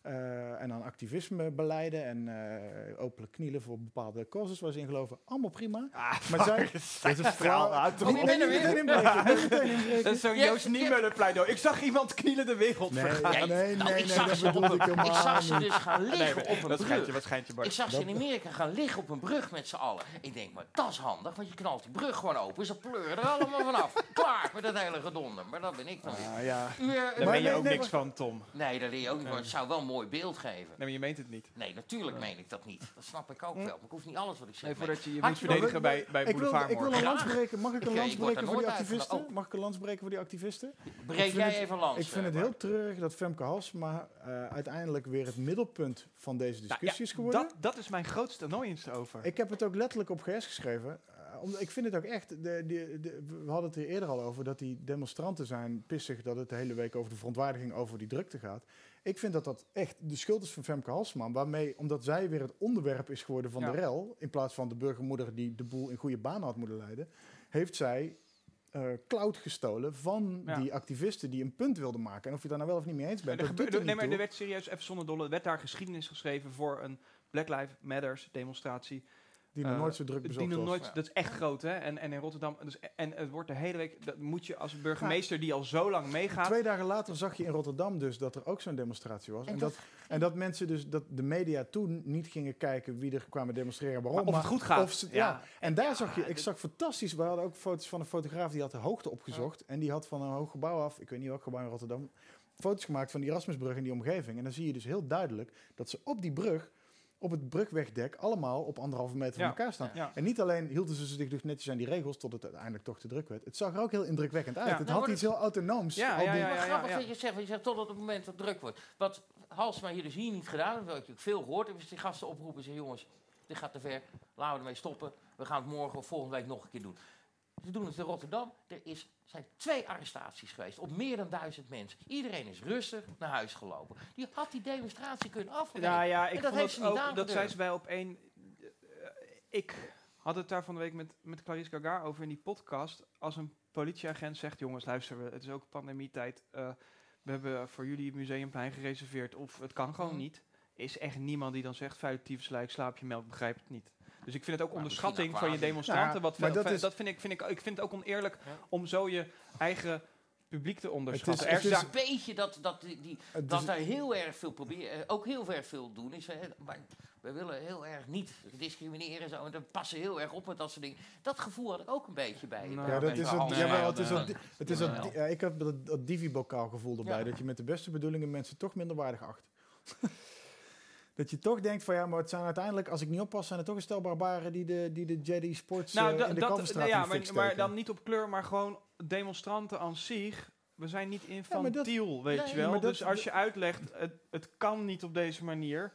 Eh, en aan activisme beleiden en eh, openlijk knielen voor bepaalde causes waar ze in geloven. Allemaal prima. maar zij, dat is een verhaal uit. Er weer. Dat is zo'n Joost. Niemuller pleidooi. Ik zag iemand knielen de wereld Nee, vergaan. nee, nee, nou, nee, ik zag dat ze, op ik zag ze niet. dus gaan liggen Nee, op een dat schijnt je, brug. wat schijnt je, Bart? Ik zag ze in Amerika gaan liggen op een brug met z'n allen. Ik denk, maar dat is handig, want je knalt die brug gewoon open. Ze pleuren er allemaal vanaf. Klaar met dat hele gedonder. Maar dat ben ik dan weer. Ah, ja. U, Daar Maar ben je nee, ook nee, niks van, Tom. nee, dat leer je ook niet. Maar het zou wel mooi beeld geven. Nee, maar je meent het niet. Nee, natuurlijk meen ik dat niet. Dat snap ik ook wel. Maar ik hoef niet alles wat ik zeg. Nee, voordat je je moet verdedigen bij, bij Ik wil, ik wil een morgen. lans Graag. breken. Mag ik een Ik, lans ik word breken er voor die activisten? Mag ik een lans breken voor die activisten? Breek jij het- even langs. Ik vind het eh, heel treurig dat Femke Halsema eh, uiteindelijk weer het middelpunt van deze Nou, discussie is ja, geworden. dat, dat is mijn grootste annoyance over. Ik heb het ook letterlijk op GS geschreven. eh, omdat ik vind het ook echt. De, de, de- we hadden het er eerder al over dat die demonstranten zijn pissig dat het de hele week over de verontwaardiging over die drukte gaat. Ik vind dat dat echt de schuld is van Femke Halsman. Waarmee, omdat zij weer het onderwerp is geworden van Ja. de rel. In plaats van de burgermoeder die de boel in goede banen had moeten leiden. Heeft zij eh cloud gestolen van Ja. die activisten die een punt wilden maken. En of je daar nou wel of niet mee eens bent. er, gebeurde, er nee, maar er werd serieus, even zonder dolle, er werd daar geschiedenis geschreven voor een Black Lives Matters demonstratie. Die nog eh, nooit zo druk Die bezocht nog was. nooit, dat is echt groot, hè? En, en in Rotterdam, dus, en het wordt de hele week, dat moet je als burgemeester die al zo lang meegaat. Twee dagen later zag je in Rotterdam dus dat er ook zo'n demonstratie was. En, En dat, en dat mensen dus, dat de media toen niet gingen kijken wie er kwamen demonstreren, waarom. Maar of het goed gaat. Of ze- ja. Ja. En daar zag je, ik dit- zag fantastisch, we hadden ook foto's van een fotograaf die had de hoogte opgezocht. En die had van een hoog gebouw af, ik weet niet welk gebouw in Rotterdam, foto's gemaakt van die Erasmusbrug en die omgeving. En dan zie je dus heel duidelijk dat ze op die brug op het brugwegdek allemaal op anderhalve meter van Ja. elkaar staan. Ja. En niet alleen hielden ze zich dus netjes aan die regels tot het uiteindelijk toch te druk werd. Het zag er ook heel indrukwekkend uit. Ja. Het Nou, had maar iets heel autonooms. Ja, al ja, die- ja, grappig dat je zegt, want je zegt tot op het moment dat het druk wordt. Wat Halsma hier dus hier niet gedaan heeft, wat ik veel gehoord heb, is die gasten oproepen en zeggen, jongens, dit gaat te ver, laten we ermee stoppen. We gaan het morgen of volgende week nog een keer doen. Ze doen het in Rotterdam. Er is, zijn twee arrestaties geweest op meer dan duizend mensen. Iedereen is rustig naar huis gelopen. Die had die demonstratie kunnen afbreken. Ja, ja, En ik dat heeft ze niet ook, dat zei ze bij op één. eh, ik had het daar van de week met, met Clarice Gagar over in die podcast. Als een politieagent zegt, jongens, luister, het is ook pandemietijd. eh, we hebben voor jullie het museumplein gereserveerd of het kan gewoon Mhm. niet. Is echt niemand die dan zegt, vuile tyfuslijk, slaap je melk, begrijp het niet. Dus ik vind het ook Maar onderschatting van je demonstranten. Ja, wat dat is- dat vind ik, vind ik, ik vind het ook oneerlijk Ja. om zo je eigen publiek te onderschatten. het is- zijn- een beetje dat, dat, die, die, Het dat is- daar heel erg veel proberen, eh, ook heel erg veel doen is. hè, maar we willen heel erg niet discrimineren en zo. En dan passen heel erg op met dat soort dingen. Dat gevoel had ik ook een beetje bij. Nou, Ja, dat is Hans. het, het is dat, het is dat, ja, ik heb dat, dat divi-bokaal gevoel erbij, Ja. dat je met de beste bedoelingen mensen toch minder waardig acht. dat je toch denkt van ja, maar het zijn uiteindelijk, als ik niet oppas, zijn het toch een stel barbaren die de, die de Jedi Sports Nou, eh, in de dat, ja, maar, maar dan niet op kleur, maar gewoon demonstranten aan zich. We zijn niet infantiel, weet Nee, je wel. dat- dus als je uitlegt, het, het kan niet op deze manier,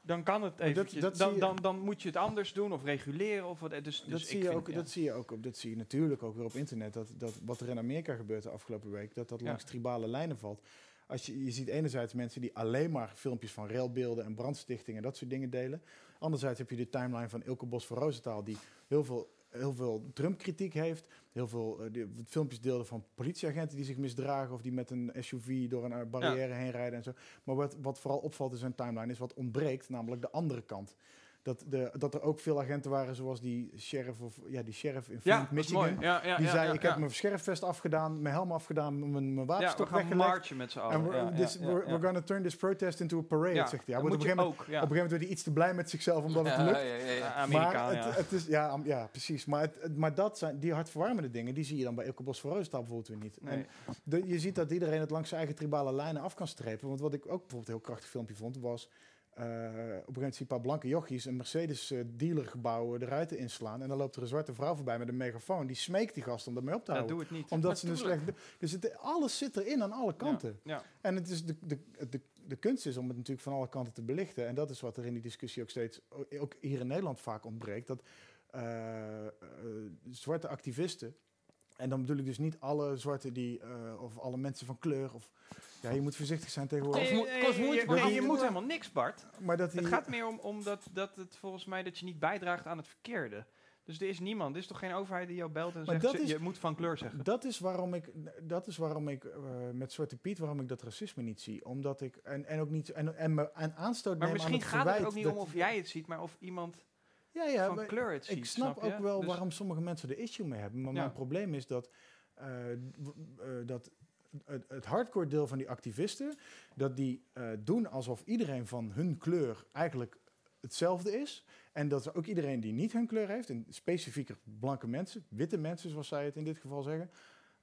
dan kan het dat- eventjes. dat dan, dan, dan moet je het anders doen of reguleren. Of wat, dus, dus dat, ik zie je vind, ook, ja. dat zie je ook dat zie je natuurlijk ook weer op internet. Dat, dat wat er in Amerika gebeurt de afgelopen week, dat dat Ja. langs tribale lijnen valt. Als je, je ziet enerzijds mensen die alleen maar filmpjes van railbeelden en brandstichtingen en dat soort dingen delen. Anderzijds heb je de timeline van Ilke Bos van Roosentaal, die heel veel, heel veel Trump-kritiek heeft. Heel veel eh, die, filmpjes deelde van politieagenten die zich misdragen of die met een SUV door een eh, barrière heen rijden en zo. Maar wat, wat vooral opvalt in zijn timeline is wat ontbreekt, namelijk de andere kant. Dat, de, dat er ook veel agenten waren, zoals die sheriff, of, ja, die sheriff in Flint, Michigan. mooi. Ja, ja, Die zei, ik heb mijn sheriffvest afgedaan, mijn helm afgedaan, mijn, mijn Ja, we wapenstok gaan weggelegd. marchen met z'n En allen. we're, Ja, this, ja, we're, gonna turn this protest into a parade, zegt hij. op, een gegeven moment, op een gegeven moment werd hij iets te blij met zichzelf, omdat het lukt. Amerikaan, maar, ja. het, het is, ja, am- ja, precies. Maar, het, maar dat zijn die hartverwarmende dingen, die zie je dan bij Ilke Bos van Roosentaal bijvoorbeeld weer niet. Nee. En de- je ziet dat iedereen het langs zijn eigen tribale lijnen af kan strepen. Want wat ik ook bijvoorbeeld een heel krachtig filmpje vond, was... eh, op een gegeven moment zie een paar blanke jochies een Mercedes eh, dealergebouw de ruiten inslaan. En dan loopt er een zwarte vrouw voorbij met een megafoon. Die smeekt die gast om ermee op te Ja, houden. doe het niet. Omdat ze een slecht... Dus het, alles zit erin aan alle kanten. Ja. En het is de, de, de, de kunst is om het natuurlijk van alle kanten te belichten. En dat is wat er in die discussie ook steeds, ook hier in Nederland vaak ontbreekt. Dat eh, zwarte activisten, en dan bedoel ik dus niet alle zwarte die, eh, of alle mensen van kleur, of ja, je moet voorzichtig zijn tegenwoordig. Nee, kost nee, moeite, je- maar nee, moet helemaal niks, Bart. Maar dat die, Het gaat meer om, om dat, dat het volgens mij dat je niet bijdraagt aan het verkeerde. Dus er is niemand, er is toch geen overheid die jou belt en Maar zegt, is- je moet van kleur zeggen. Dat is waarom ik, dat is waarom ik eh, met Zwarte Piet, waarom ik dat racisme niet zie. Omdat ik, en, en ook niet, en, en me en aanstoot Maar neem misschien aan het gaat het ook niet om of jij het ziet, maar of iemand ja, ja, van maar- kleur het ziet. Ik snap, ook wel Dus- waarom sommige mensen er issue mee hebben. Maar Ja. mijn probleem is dat, eh, eh, dat het, het hardcore deel van die activisten, dat die eh, doen alsof iedereen van hun kleur eigenlijk hetzelfde is. En dat ook iedereen die niet hun kleur heeft, en specifieker blanke mensen, witte mensen zoals zij het in dit geval zeggen,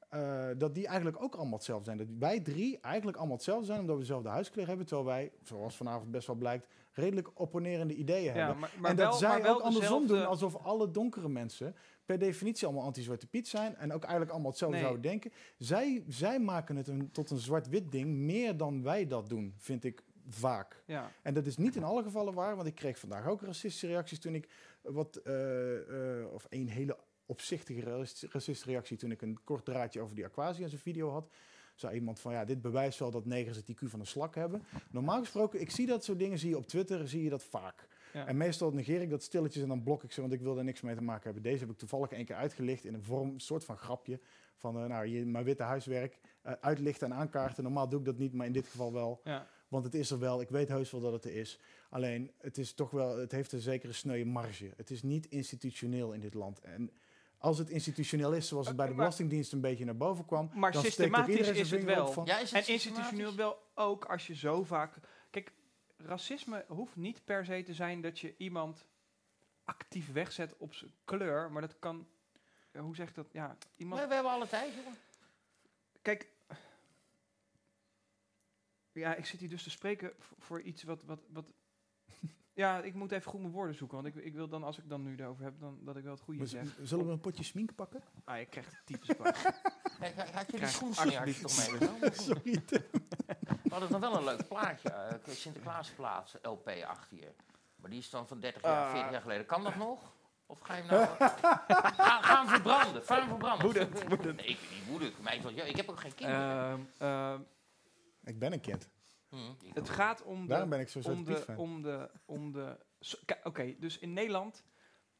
eh, dat die eigenlijk ook allemaal hetzelfde zijn. Dat wij drie eigenlijk allemaal hetzelfde zijn, omdat we dezelfde huiskleur hebben, terwijl wij, zoals vanavond best wel blijkt, redelijk opponerende ideeën ja, hebben. maar, maar en wel, dat zij wel ook andersom dezelfde- doen, alsof alle donkere mensen per definitie allemaal anti-zwarte Piet zijn en ook eigenlijk allemaal hetzelfde Nee. zouden denken. Zij, zij maken het een, tot een zwart-wit ding meer dan wij dat doen, vind ik vaak. Ja. En dat is niet in alle gevallen waar, want ik kreeg vandaag ook racistische reacties toen ik wat, eh, eh, of een hele opzichtige racis- racistische reactie toen ik een kort draadje over die Aquasia in zijn video had. Zei iemand van ja, dit bewijst wel dat negers het IQ van een slak hebben. Normaal gesproken, ik zie dat soort dingen, zie je op Twitter, zie je dat vaak. Ja. En meestal negeer ik dat stilletjes en dan blok ik ze, want ik wil er niks mee te maken hebben. Deze heb ik toevallig één keer uitgelicht in een vorm, een soort van grapje. Van, eh, nou, je, mijn witte huiswerk eh, uitlichten en aankaarten. Normaal doe ik dat niet, maar in dit geval wel. Ja. Want het is er wel, ik weet heus wel dat het er is. Alleen, het is toch wel, het heeft een zekere sneuwe marge. Het is niet institutioneel in dit land. En als het institutioneel is, zoals het bij de Belastingdienst een beetje naar boven kwam, Maar dan systematisch is het wel. van- Ja, is het En institutioneel wel ook als je zo vaak... Kijk, racisme hoeft niet per se te zijn dat je iemand actief wegzet op zijn kleur, maar dat kan... Hoe zeg ik dat? Ja, iemand... Maar we hebben alle tijd, jongen. Kijk, ja, ik zit hier dus te spreken voor iets wat, wat, wat Ja, ik moet even goed mijn woorden zoeken. Want ik, ik wil dan, als ik dan nu erover heb, dan dat ik wel het goede Maar zeg. Zullen we een potje smink pakken? Ah, je krijgt het typisch kwaad. Kijk, had je die Krijg schoensmeer toch? Sorry, Tim. We hadden nog wel een leuk plaatje, eh, Sinterklaasplaat LP achter je. Maar die is dan van 30 jaar, Ah. 40 jaar geleden. Kan dat nog? Of ga je hem nou... ga, ga hem verbranden, ga hem verbranden. Woedend, woedend. Nee, ik ben niet wel- ja, ik heb ook geen kinderen. Ehm, ehm, Ik ben een kind. Hm, ik het gaat om de... Daarom ben ik zo om de, fan. om de, om de... Oké, dus in Nederland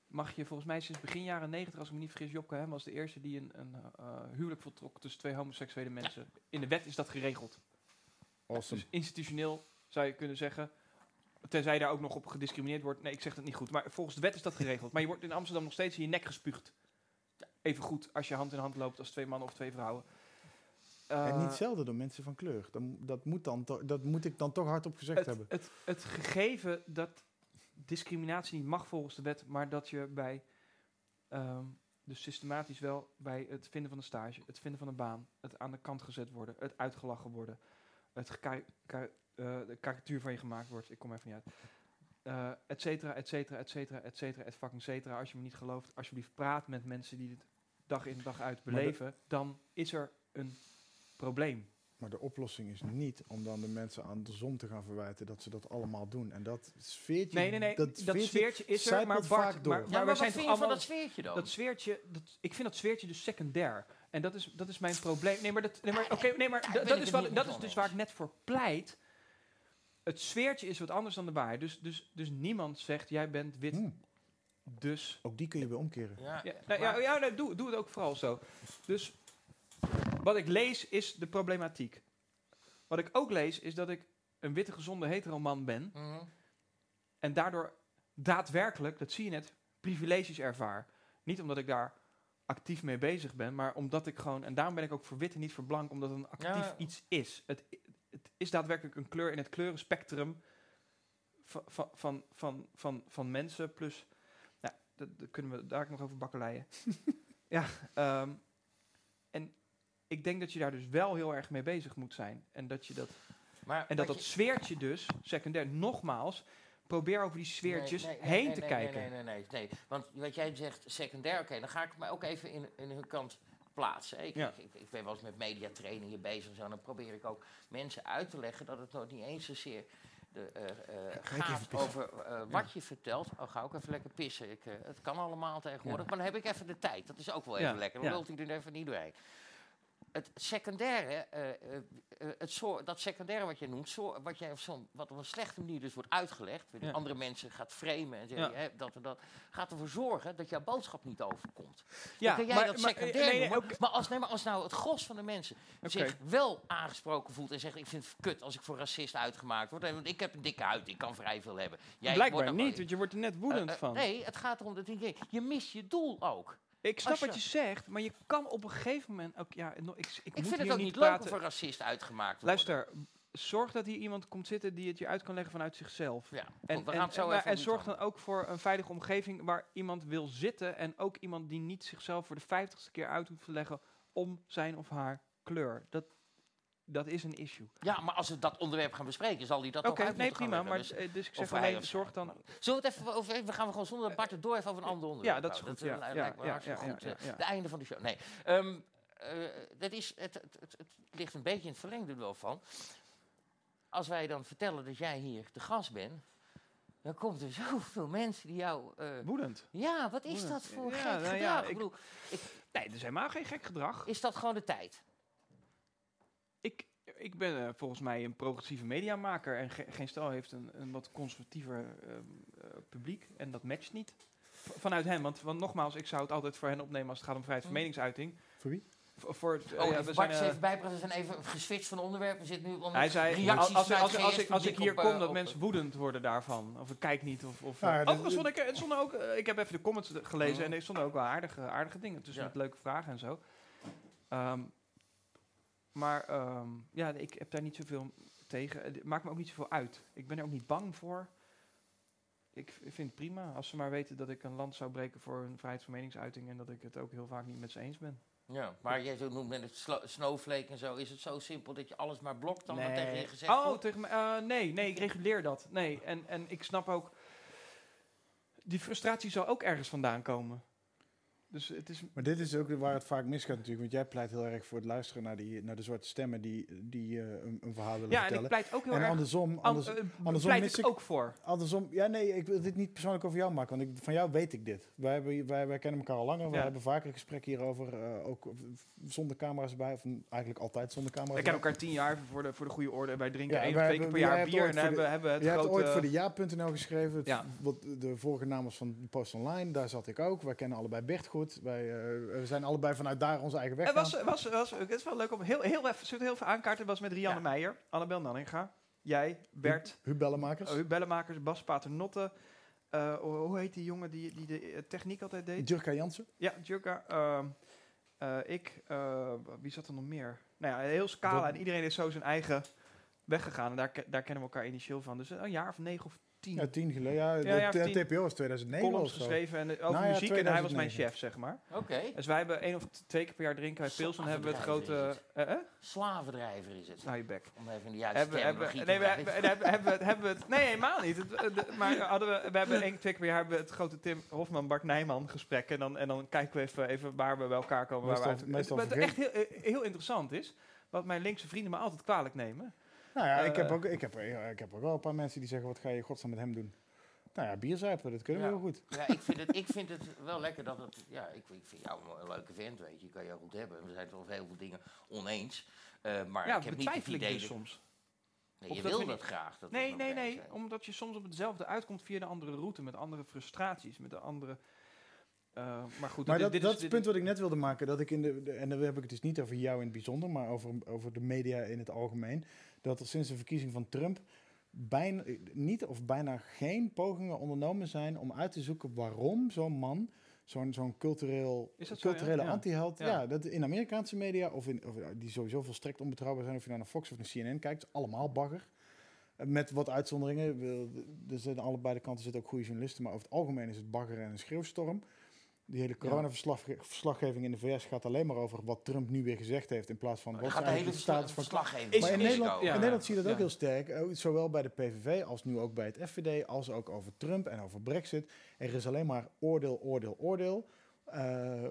mag je volgens mij sinds begin jaren 90, als ik me niet vergis, Jopke hè, was de eerste die een, een eh, huwelijk voltrok tussen twee homoseksuele mensen. In de wet is dat geregeld. Awesome. Dus institutioneel zou je kunnen zeggen, tenzij daar ook nog op gediscrimineerd wordt. Nee, ik zeg dat niet goed, maar volgens de wet is dat geregeld. Maar je wordt in Amsterdam nog steeds in je nek gespuugd. Even goed als je hand in hand loopt als twee mannen of twee vrouwen. En Eh, niet zelden door mensen van kleur. Dan, dat, moet dan dat moet ik dan toch hardop gezegd het, hebben. het, het gegeven dat discriminatie niet mag volgens de wet, maar dat je bij, ehm, dus systematisch wel bij het vinden van een stage, het vinden van een baan, het aan de kant gezet worden, het uitgelachen worden, het eh, de karikatuur van je gemaakt wordt, ik kom even niet uit, eh et cetera, et cetera, et cetera, et cetera, et fucking cetera. Als je me niet gelooft, alsjeblieft praat met mensen die dit dag in dag uit beleven, dan is er een probleem. Maar de oplossing is niet om dan de mensen aan de zon te gaan verwijten dat ze dat allemaal doen. En dat sfeertje... Nee, nee, nee. Dat, sfeertje sfeertje is er, maar Bart, vaak door. maar, Ja, maar, maar we wat zijn vind toch je van allemaal... dat sfeertje dan? Dat sfeertje, dat, ik vind dat sfeertje dus secundair. En dat is, dat is mijn probleem. Nee, maar, dat, nee, maar, oké, nee, maar dat, dat is, wat, niet dat is dus waar ik net voor pleit. Het sfeertje is wat anders dan de waarheid. Dus, dus, dus niemand zegt, jij bent wit, Hm, dus... ook die kun je weer omkeren. Ja, Ja, nou, ja, maar- ja nee, doe, doe het ook vooral zo. Dus wat ik lees is de problematiek. Wat ik ook lees is dat ik een witte gezonde heteroman ben... Mhm. En daardoor daadwerkelijk, dat zie je net, privileges ervaar. Niet omdat ik daar actief mee bezig ben, maar omdat ik gewoon, en daarom ben ik ook voor wit en niet voor blank, omdat het een actief Ja. iets is. Het, het is daadwerkelijk een kleur in het kleurenspectrum van, van, van, van, van, van mensen. Plus, nou, dat, dat kunnen we daar ook nog over bakkeleien. ja, ehm, en ik denk dat je daar dus wel heel erg mee bezig moet zijn. En dat je dat Maar en dat dat je- sfeertje dus, secundair, nogmaals, probeer over die sfeertjes Nee, nee, nee, heen te kijken. Nee, nee, nee, nee. Want wat jij zegt, secundair, oké, dan ga ik mij ook even in, in hun kant plaatsen. Ik, Ja. ik, ik, ik ben wel eens met mediatrainingen bezig en zo. En dan probeer ik ook mensen uit te leggen dat het nog niet eens zozeer de, eh, eh, gaat over eh, wat je vertelt. Oh, ga ook even lekker pissen. Ik, het kan allemaal tegenwoordig. Ja. Maar dan heb ik even de tijd. Dat is ook wel even lekker. Dan lult hij er even niet doorheen. Het secundaire, eh, het soort, dat secundaire wat je noemt, zo, wat, jij op zo'n, wat op een slechte manier dus wordt uitgelegd, Ja. andere mensen gaat framen en zeggen, Ja. hè, dat en dat, gaat ervoor zorgen dat jouw boodschap niet overkomt. Ja, dan kun jij maar- dat maar- secundair nee, nee, noemen, oké. maar, als, nee, maar als nou het gros van de mensen zich wel aangesproken voelt en zegt, ik vind het kut als ik voor racist uitgemaakt word, want ik heb een dikke huid, ik kan vrij veel hebben. Jij wordt Blijkbaar niet, want je wordt er net woedend van. Nee, het gaat erom dat je, je mist je doel ook. Ik snap wat je- zegt, maar je kan op een gegeven moment ook... Ja, ik, ik, Ik moet vind het ook niet leuk praten. om voor racist uitgemaakt te worden. Luister, zorg dat hier iemand komt zitten die het je uit kan leggen vanuit zichzelf. Ja, En, en, en, zorg dan ook voor een veilige omgeving waar iemand wil zitten en ook iemand die niet zichzelf voor de vijftigste keer uit hoeft te leggen om zijn of haar kleur. Dat, dat is een issue. Ja, maar als we dat onderwerp gaan bespreken, zal hij dat Oké, ook uit nee, prima. Maar, dus, Dus- eh, dus ik zeg alleen, zorg dan... Zullen we het even over... We gaan we gewoon zonder Bart het door even over een ander onderwerp. Ja, dat is goed, ja, eh, ja, lijkt me ja, hartstikke ja, goed. ja, ja. De einde van de show. Nee. Ehm, eh, dat is, het, het, het, het ligt een beetje in het verlengde er wel van. Als wij dan vertellen dat jij hier de gast bent... Dan komt er zoveel mensen die jou... Woedend. ja, wat is dat voor gek nou gedrag? ja, ik ik- bedoel, Nee, dat is helemaal geen gek gedrag. is dat gewoon de tijd? Ik, ik ben eh, volgens mij een progressieve mediamaker en ge- geen stel heeft een, een wat conservatiever ehm, eh, publiek en dat matcht niet. V- vanuit hen, want, want nogmaals, ik zou het altijd voor hen opnemen als het gaat om vrijheid van Hm. meningsuiting. Voor wie? V- voor, het, eh, Oh, ja, we Bart zijn, eh, even bijpraten. We zijn even geswitcht van onderwerp. We zitten nu onder hij zei, reacties als, als, als, ik, als ik hier op, kom, dat mensen woedend worden daarvan. Of ik kijk niet. Of, of, Ja, dat- overigens vond ik, stonden ook, ik heb even de comments gelezen Mhm. en er stonden ook wel aardige, aardige dingen tussen Ja. met leuke vragen en zo. Ehm, maar ehm, ja, ik heb daar niet zoveel tegen. Het maakt me ook niet zoveel uit. Ik ben er ook niet bang voor. Ik vind het prima als ze maar weten dat ik een land zou breken voor een vrijheid van meningsuiting en dat ik het ook heel vaak niet met ze eens ben. Ja, maar jij zo noemt met het snowflake en zo, is het zo simpel dat je alles maar blokt dan Nee. tegen je gezegd Oh, wordt? tegen me, eh, nee, nee, ik reguleer dat. Nee, en, en ik snap ook... Die frustratie zal ook ergens vandaan komen. Dus het is... Maar dit is ook waar het vaak misgaat natuurlijk. Want jij pleit heel erg voor het luisteren naar, die, naar de zwarte stemmen die, die eh, een, een verhaal willen Ja, en vertellen. ik pleit ook heel en erg... andersom, an- anders, eh, andersom pleit mis ik ook voor. andersom, ja nee, ik wil dit niet persoonlijk over jou maken, want ik, van jou weet ik dit. Wij, hebben, wij, wij kennen elkaar al langer, Ja. hebben vaker gesprekken hierover, eh, ook zonder camera's erbij, of eigenlijk altijd zonder camera's Ik ken elkaar tien jaar voor de, voor de goede orde. Wij drinken Ja, één of twee keer per jaar bier. En de- hebben, hebben het Je hebt grote... ooit voor de ja.nl geschreven. Het, wat de vorige naam was van Post Online. Daar zat ik ook. Wij kennen allebei Bert goed. Wij eh, we zijn allebei vanuit daar onze eigen weg Het was, was, was, het is wel leuk om heel, heel even, heel veel aankaarten. Het was met Rianne Ja. Meijer, Annabel Nanninga, jij, Bert, Huub Bellemakers. uh, Bellemakers, Bas Paternotte. eh, hoe heet die jongen die, die de eh, techniek altijd deed? Jurka Jansen. Ja, Jurka. ehm, eh, ik. eh, wie zat er nog meer? Nou ja, heel scala. Dat- En iedereen is zo zijn eigen weg gegaan. En daar, daar kennen we elkaar initieel van. Dus een jaar of negen of tien Ja, tien geleden. Ja, Ja, de, ja. TPO was 2009 columns of zo. geschreven en, over Nou ja, muziek. En hij was mijn 2009. chef, zeg maar. Oké, Dus wij hebben één of twee keer per jaar drinken wij pils. Dan hebben we het grote... eh, eh? slavendrijver is het. Nou, je bek. Om even in de juiste Hebben, hebben, terminologie nee, te we hebben, hebben, hebben, we het- hebben we het... Nee, helemaal niet. Het, de- maar hadden we, we hebben één, twee keer per jaar hebben we het grote Tim Hofman, Bart Nijman gesprek. En dan, en dan kijken we even, even waar we bij elkaar komen. Waar we Meestal- uit- meestal het, wat echt heel, heel interessant is, wat mijn linkse vrienden me altijd kwalijk nemen. Nou ja, ik, heb Eh. ook, ik, heb, ik heb ook wel een paar mensen die zeggen, wat ga je in godsnaam met hem doen? Nou ja, bierzuipen, dat kunnen we Ja. heel goed. Ja, ik vind, het, ik vind het wel lekker dat het... Ja, ik, ik vind jou een leuke vent, weet je. Je kan jou goed hebben. We zijn het over heel veel dingen oneens. Eh, maar ja, ik heb niet het ik idee... dus dat- soms. Nee, je wil dat niet- graag. Dat Nee, nee, nee. zijn. Omdat je soms op hetzelfde uitkomt via een andere route. Met andere frustraties. Met een andere... eh, maar goed, Maar dit- dat, dit dat is, het punt wat ik net wilde maken. Dat ik in de, de- en dan heb ik het dus niet over jou in het bijzonder, maar over, over de media in het algemeen. Dat er sinds de verkiezing van Trump bijna, niet of bijna geen pogingen ondernomen zijn om uit te zoeken waarom zo'n man, zo'n zo'n cultureel, Is zo, culturele Ja. anti-held, Ja. ja. dat in Amerikaanse media, of, in, of die sowieso volstrekt onbetrouwbaar zijn, of je nou naar Fox of naar CNN kijkt, allemaal bagger. Eh, Met wat uitzonderingen. Er zijn allebei de kanten zitten ook goede journalisten, maar over het algemeen is het bagger en een schreeuwstorm. Die hele coronaverslaggeving in de VS gaat alleen maar over wat Trump nu weer gezegd heeft, in plaats van wat gaat de hele de status van verslaggeving. Is- maar in Nederland, ja. in Nederland zie je dat ook heel sterk, eh, zowel bij de PVV als nu ook bij het FVD, als ook over Trump en over Brexit. Er is alleen maar oordeel, oordeel, oordeel. Eh,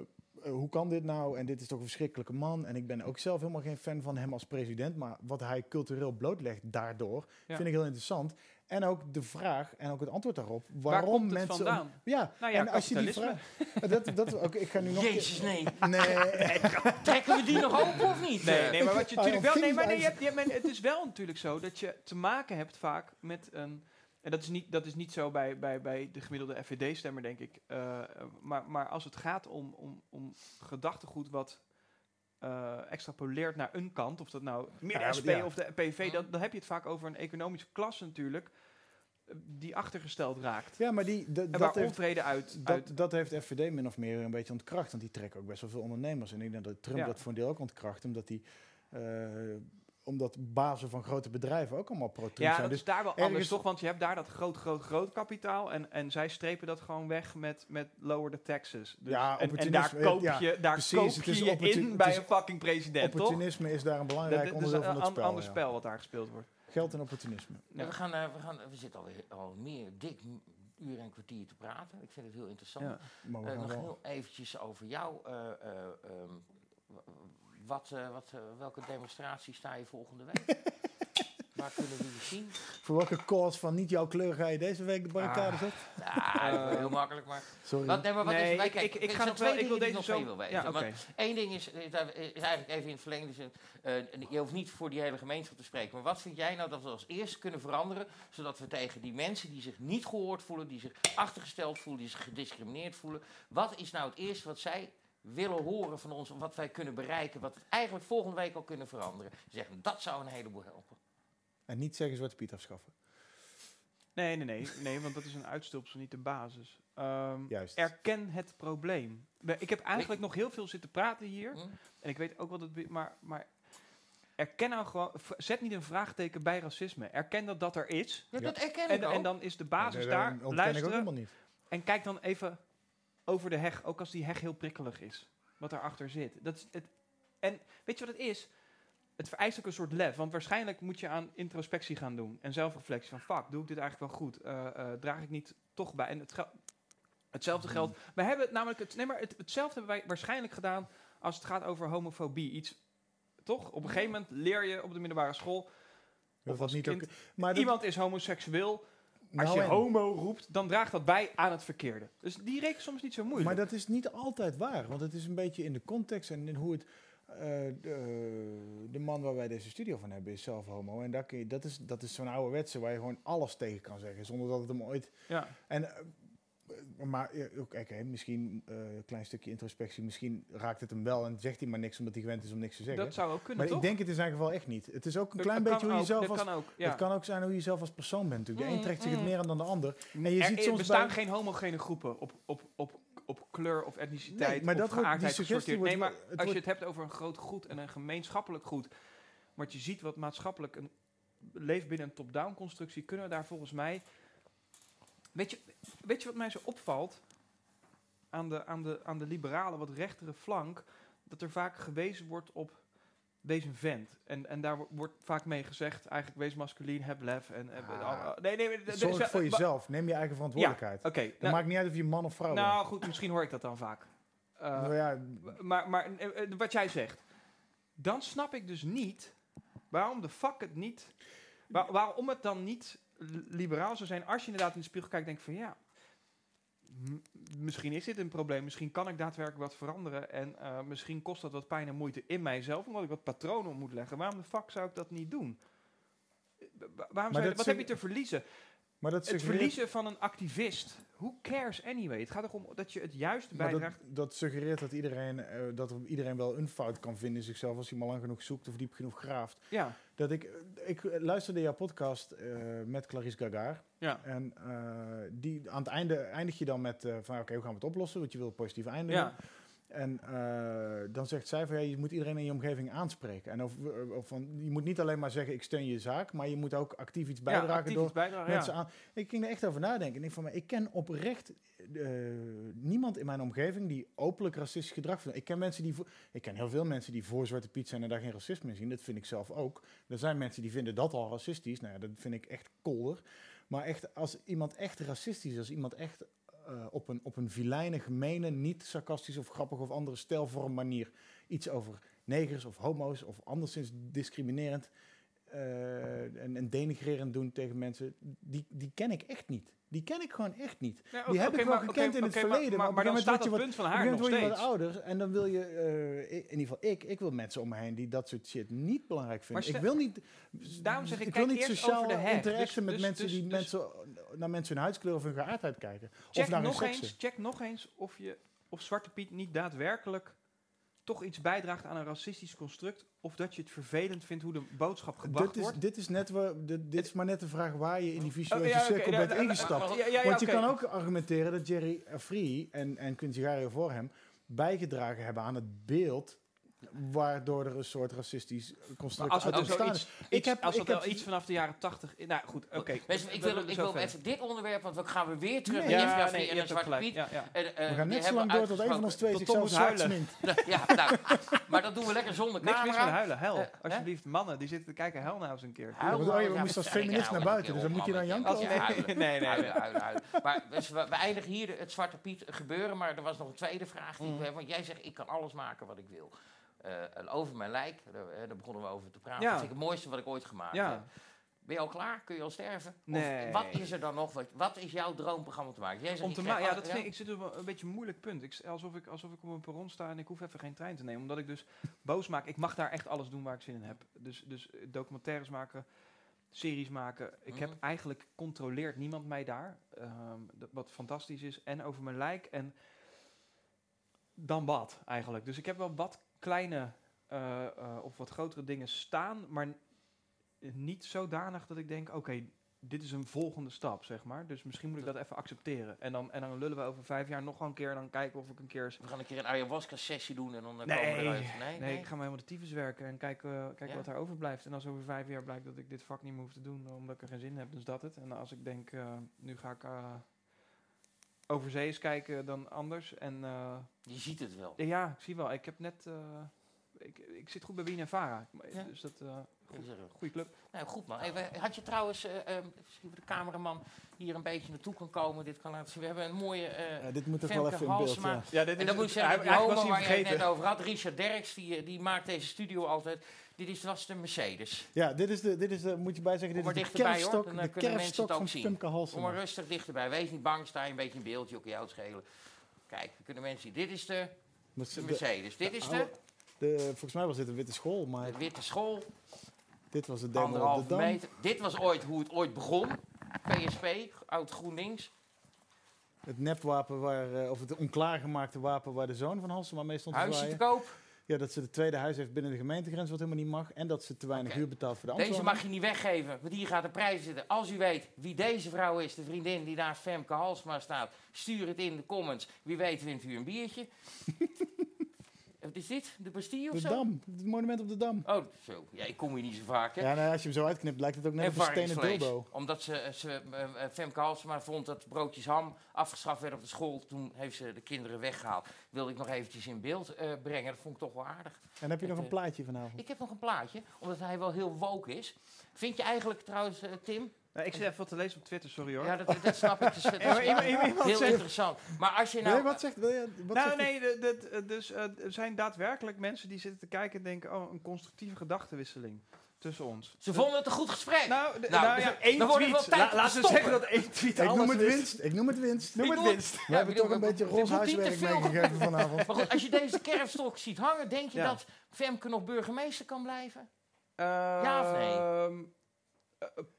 hoe kan dit nou? En dit is toch een verschrikkelijke man. En ik ben ook zelf helemaal geen fan van hem als president. Maar wat hij cultureel blootlegt daardoor, Ja. vind ik heel interessant. En ook de vraag en ook het antwoord daarop. Waar Waarom komt het mensen. vandaan? Ja, Nou ja, en als je die vraag. Dat, dat, ik ga nu nog. Jezus, nee. Nee. Trekken we die nog open of niet? Nee, nee, maar wat je Hij natuurlijk wel. Nee, maar nee, je hebt, je hebt- het is wel natuurlijk zo dat je te maken hebt vaak met een. En dat is niet, dat is niet zo bij, bij, bij de gemiddelde FVD-stemmer, denk ik. Eh, maar, maar als het gaat om, om, om gedachtegoed wat eh, extrapoleert naar een kant, of dat nou meer de SP of de PV, dan, dan heb je het vaak over een economische klasse natuurlijk, eh, die achtergesteld raakt. Ja, maar die, dat, heeft, onvrede uit, uit Dat, dat heeft FVD min of meer een beetje ontkracht. Want die trekken ook best wel veel ondernemers. En ik denk dat Trump Ja. dat voor een deel ook ontkracht. Omdat die... omdat bazen van grote bedrijven ook allemaal pro-Trump Ja, zijn. dat Dus is daar wel ergens- anders, toch? Want je hebt daar dat groot, groot, groot kapitaal. En, en zij strepen dat gewoon weg met, met lower the taxes. Dus, Ja, en, daar koop ja, je, daar precies, koop het je is je opportun- in het bij een fucking president, toch? opportunisme is daar een belangrijk dat onderdeel van het an- spel. ander ja. spel wat daar gespeeld wordt. Geld en opportunisme. Ja, we, gaan, eh, we, gaan, we zitten alweer al meer dik uur en kwartier te praten. Ik vind het heel interessant. Ja. Eh, gaan nog wel- heel eventjes over jou. eh, eh, ehm, wat, eh, wat, eh, welke demonstratie sta je volgende week? Waar kunnen we je zien? Voor welke cause van niet jouw kleur ga je deze week de barricade Ah. zetten? Ja, dat is heel makkelijk, maar... Sorry. Wat, nee, maar wat Nee, is, wij ik- kijk, ik- ik ga nog wel- twee ik wil dingen die deze ik nog zo- mee wil weten. Ja, Eén ding is, is daar- is eigenlijk even in het verlengde zin, eh, je hoeft niet voor die hele gemeenschap te spreken, maar wat vind jij nou dat we als eerste kunnen veranderen, zodat we tegen die mensen die zich niet gehoord voelen, die zich achtergesteld voelen, die zich gediscrimineerd voelen, wat is nou het eerste wat zij willen horen van ons, wat wij kunnen bereiken, wat we eigenlijk volgende week al kunnen veranderen? Ze zeggen, dat zou een heleboel helpen. En niet zeggen Zwarte Piet afschaffen. Nee, nee, nee, nee, want dat is een uitstulpsel, niet de basis. Ehm, Juist. erken het probleem. Ik heb eigenlijk nog heel veel zitten praten hier. Hm? En ik weet ook wat het... Maar, maar erken nou gewoon... Zet niet een vraagteken bij racisme. Erken dat dat er is. Ja, Ja. dat erken En, ik ook. en dan is de basis Nee, daar. ik ook Luisteren. helemaal niet. En kijk dan even over de heg, ook als die heg heel prikkelig is. wat daarachter zit. Dat is het, en weet je wat het is? Het vereist ook een soort lef. Want waarschijnlijk moet je aan introspectie gaan doen. En zelfreflectie van, fuck, doe ik dit eigenlijk wel goed? Eh, eh, draag ik niet toch bij? En het gel- hetzelfde geldt... We hebben het namelijk... Het, nee, maar het, hetzelfde hebben wij waarschijnlijk gedaan als het gaat over homofobie. Iets, toch? Op een gegeven moment leer je op de middelbare school... Of was als niet kind, ook. Maar iemand is homoseksueel. Als Nou je homo roept, dan draagt dat bij aan het verkeerde. Dus die reken soms niet zo moeilijk. Maar dat is niet altijd waar, want het is een beetje in de context en in hoe het. eh, de, de man waar wij deze studio van hebben is zelf homo. En kun je, dat is, dat is zo'n ouderwetse waar je gewoon alles tegen kan zeggen, zonder dat het hem ooit. ja. En, eh, maar ja, ook, misschien eh, een klein stukje introspectie, misschien raakt het hem wel en zegt hij maar niks omdat hij gewend is om niks te zeggen. Dat zou ook kunnen, maar toch? ik denk het in zijn geval echt niet. Het is ook een Dat- klein dat beetje hoe je zelf als. kan ook, ja. Het kan ook zijn hoe je zelf als persoon bent. Natuurlijk. De een Mm, trekt zich het mm. meer aan dan de ander. En je er, ziet er soms bestaan bij- geen homogene groepen op, op, op, op kleur of etniciteit Nee, maar of dat wordt- geaardheid suggestie gesorteerd. Nee, wordt- maar als je wordt- het hebt over een groot goed en een gemeenschappelijk goed, wat je ziet wat maatschappelijk een, leeft binnen een top-down constructie, kunnen we daar volgens mij... Weet je, weet je wat mij zo opvalt aan de, aan, de, aan de liberale, wat rechtere flank? Dat er vaak gewezen wordt op deze vent. En, en daar wo- wordt vaak mee gezegd, eigenlijk wees masculien, heb lef. En, en- Ah. al- nee, nee, de- Zorg voor jezelf. Neem je eigen verantwoordelijkheid. Oké, Het nou, maakt niet uit of je man of vrouw bent. nou goed, misschien hoor ik dat dan vaak. Eh, Nou ja, maar maar eh, eh, wat jij zegt, dan snap ik dus niet waarom de fuck het niet, waar- waarom het dan niet liberaal zou zijn als je inderdaad in de spiegel kijkt en denkt van ja, misschien is dit een probleem, misschien kan ik daadwerkelijk wat veranderen en eh, misschien kost dat wat pijn en moeite in mijzelf, omdat ik wat patronen moet leggen. Waarom de fuck zou ik dat niet doen? Eh, wa- Waarom zou je, dat wat heb je te verliezen? Maar dat Het verliezen van een activist. Who cares anyway? Het gaat erom dat je het juist maar bijdraagt. dat, dat suggereert dat iedereen, eh, dat er iedereen wel een fout kan vinden in zichzelf als hij maar lang genoeg zoekt of diep genoeg graaft. Ja, Dat ik, ik luisterde jouw podcast eh, met Clarice Gagar. ja. En eh, die, aan het einde eindig je dan met eh, van oké, hoe gaan we het oplossen? Want je wil positief eindigen. Ja, En eh, dan zegt zij van ja, je moet iedereen in je omgeving aanspreken. En of, of van, je moet niet alleen maar zeggen ik steun je zaak, maar je moet ook actief iets bijdragen ja, actief door iets bijdragen, mensen ja. aan. Ik ging er echt over nadenken. Ik denk van, maar ik ken oprecht eh, niemand in mijn omgeving die openlijk racistisch gedrag vindt. Ik ken mensen die, voor- ik ken heel veel mensen die voor Zwarte Piet zijn en daar geen racisme in zien. Dat vind ik zelf ook. Er zijn mensen die vinden dat al racistisch. Nou ja, dat vind ik echt kolder. Maar echt, als iemand echt racistisch is, als iemand echt eh, op, een, op een vilijne, gemene, niet sarcastisch of grappig of andere stijlvorm manier iets over negers of homo's of anderszins discriminerend eh, en, en denigrerend doen tegen mensen, die, die ken ik echt niet. Die ken ik gewoon echt niet. Ja, Die heb ik wel maar- gekend in het verleden, Maar, maar dan staat dat punt van haar nog word je steeds. wat ouder en dan wil je, eh, ik- in ieder geval ik, ik wil mensen om me heen die dat soort shit niet belangrijk vinden. Ik wil niet, Daarom zeg ik, wil niet sociaal over de heg. interacten Dus- met dus- mensen dus- die mensen, naar mensen hun huidskleur of hun geaardheid kijken. of Check naar hun nog, eens, check nog eens of, je, of Zwarte Piet niet daadwerkelijk toch iets bijdraagt aan een racistisch construct. Of dat je het vervelend vindt hoe de boodschap gebracht Dit is, wordt. dit, is net waar, dit, dit is maar net de vraag waar je in die Oh, visuele ja, oké, cirkel ja, bent ja, ja, ingestapt. ja, ja, ja, Want je kan ook argumenteren dat Jerry Free en, en Gario voor hem bijgedragen hebben aan het beeld waardoor er een soort racistisch construct Maar als uit ontstaan is. iets, als ik dat heb- wel iets vanaf de jaren tachtig... Nou goed, oké. Mensen, ik we wil, ik wil even dit onderwerp, want dan gaan we weer terug Nee. naar Ja, nee, en Zwarte gelijk. Piet. Ja, ja. En, eh, We gaan net zo hebben lang door tot een van ons twee zichzelf zwart huilen. smint. ja, nou, maar dat doen we lekker zonder Niks mis met camera. huilen, huil. Eh, hè? Alsjeblieft, mannen die zitten te kijken, huil nou eens een keer. Huil maar, oh, je ja, moest als feminist naar buiten, dus dan moet je dan ja, janken, nee? huilen, Nee, nee. huilen, huilen, huilen. Maar dus we, we eindigen hier het Zwarte Piet gebeuren, maar er was nog een tweede vraag die ik Mm. heb. Want jij zegt, ik kan alles maken wat ik wil. Eh, over mijn lijk, daar, eh, daar begonnen we over te praten. Ja. Dat vind ik het mooiste wat ik ooit gemaakt Ja. heb. Ben je al klaar? Kun je al sterven? Nee. Of wat is er dan nog? Wat, wat is jouw droomprogramma te maken? Jij zegt, Om te krijg ma- ja, dat vind ik, ik zit op een, een beetje een moeilijk punt. Ik, alsof, ik, alsof ik op een perron sta en ik hoef even geen trein te nemen. Omdat ik dus boos maak. Ik mag daar echt alles doen waar ik zin in heb. Dus, dus eh, documentaires maken, series maken. Ik heb Mhm. eigenlijk controleert niemand mij daar. Ehm, dat, wat fantastisch is. En over mijn lijk. En dan wat eigenlijk. Dus ik heb wel wat kleine eh, eh, of wat grotere dingen staan. Maar niet zodanig dat ik denk, oké, dit is een volgende stap, zeg maar. Dus misschien moet ik dat even accepteren. En dan, en dan lullen we over vijf jaar nog wel een keer. En dan kijken of ik een keer... We gaan een keer een ayahuasca-sessie doen en dan Nee, komen we eruit. Nee, Nee, ik ga maar helemaal de tyfus werken en kijken, eh, kijken Ja. wat er overblijft. En als over vijf jaar blijkt dat ik dit vak niet meer hoef te doen, omdat ik er geen zin in heb, dan is dat het. En als ik denk, nu ga ik... eh, overzees kijken dan anders. En eh, Je ziet het wel. ja, ik zie wel. Ik heb net... eh, ik, ik zit goed bij Wien en Vara. Ja. Dus dat... eh Goed. goede club. Nou, goed man. Even, had je trouwens, misschien voor de cameraman hier een beetje naartoe kan komen, dit kan laten zien. We hebben een mooie eh Ja, dit moet toch wel even in beeld. Ja. Ja, dit En dan moet ik zeggen, hij- die homo waar je het net over had, Richard Derks, die, die maakt deze studio altijd. Dit is, was de Mercedes. Ja, dit is de, dit is de, moet je bij zeggen, dit is de hoor. kerfstok, Dan, eh, de kunnen mensen kerfstok het ook van zien. Femke Kom maar rustig dichterbij. Wees niet bang, sta je een beetje in beeld, je kan jou schelen. Kijk, dan kunnen mensen zien. Dit is de, Mercedes. Dit is de, de, volgens mij was dit een witte school, maar de witte school, dit was de demo op de Dam. meter. Dit was ooit hoe het ooit begon. PSP, oud GroenLinks. Het nepwapen, waar, eh, of het onklaargemaakte wapen waar de zoon van Halsema mee stond te Huisje te koop. Ja, dat ze het tweede huis heeft binnen de gemeentegrens, wat helemaal niet mag. En dat ze te weinig huur betaalt voor de Deze ambtenaar. mag je niet weggeven, want hier gaat de prijs zitten. Als u weet wie deze vrouw is, de vriendin die naast Femke Halsma staat, stuur het in de comments. Wie weet wint u een biertje. Wat is dit? De Bastille of De zo? Dam, het monument op de Dam. Oh, zo. Ja, ik kom hier niet zo vaak, hè. Ja, nou, als je hem zo uitknipt, lijkt het ook net een stenen dildo. Omdat ze, ze, eh, eh, Femke Halsema vond dat broodjes ham afgeschaft werden op de school. Toen heeft ze de kinderen weggehaald. Wilde ik nog eventjes in beeld eh, brengen. Dat vond ik toch wel aardig. En heb je nog een plaatje vanavond? Ik heb nog een plaatje, omdat hij wel heel woke is. Vind je eigenlijk trouwens, Tim, Nou, ik zit even wat te lezen op Twitter, sorry hoor. Ja, dat, dat snap ik. Dus, dat is Ja, maar iemand- heel zegt- interessant. Maar als je nou... nee, wat zegt, wil je- wat nou, zegt nee, de- de- de- dus eh, er zijn daadwerkelijk mensen die zitten te kijken en denken: oh, een constructieve gedachtenwisseling tussen ons. Ze vonden het een goed gesprek. Nou, de- Nou, nou, ja, één tweet. wel tijd La- laten we stoppen. zeggen dat één tweet Ik noem het is. winst. Ik noem het winst. Noem het winst. We Ja, hebben ik toch een beetje het roze huiswerk veel- meegegeven vanavond. Maar goed, als je deze kerfstok ziet hangen, denk je Ja. dat Femke nog burgemeester kan blijven? ja of nee?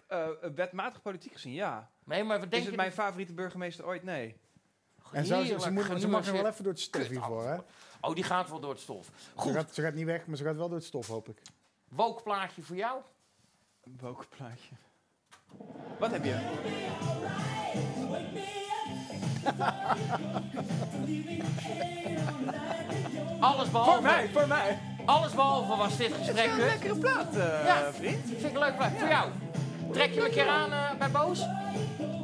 Eh, wetmatig politiek gezien, ja. Nee, maar wat Is denk het je... mijn favoriete burgemeester ooit? Nee. En zou ze, ze, moet, ze mag genuanceerd. wel even door het stof hiervoor, hè? Oh, die gaat wel door het stof. Ze Goed, gaat, ze gaat niet weg, maar ze gaat wel door het stof, hoop ik. woke plaatje voor jou. Een wokenplaatje. Wat heb je? Alles behalve... Voor mij, voor mij. Alles behalve was dit gesprek Een kut. lekkere plaat, eh, Ja. vriend. Vind ik een leuk plaatje. Voor jou. Trek je me een keer aan eh, bij Boos?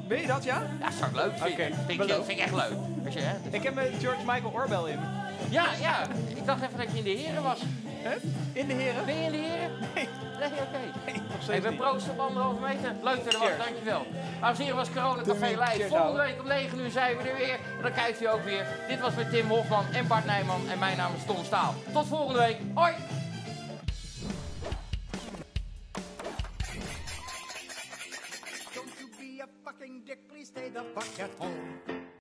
Weet je dat, ja? Ja, zou ik leuk vinden. Vind, ik, vind ik echt leuk. Je, hè, Ik heb met George Michael Oorbel in. Ja, ja. Ik dacht even dat je in de heren was. Hè? In de heren? Ben je in de heren? Nee. Nee, oké. Nee, Hey, steeds we proosten op anderhalve meter. Leuk dat er was, dankjewel. Dames en heren, was Corona Café Live. Volgende week om 9 uur zijn we er weer. En dan kijkt u ook weer. Dit was met Tim Hofman en Bart Nijman. En mijn naam is Tom Staal. Tot volgende week. Hoi! Don't you be a fucking dick, please stay the fuck at home.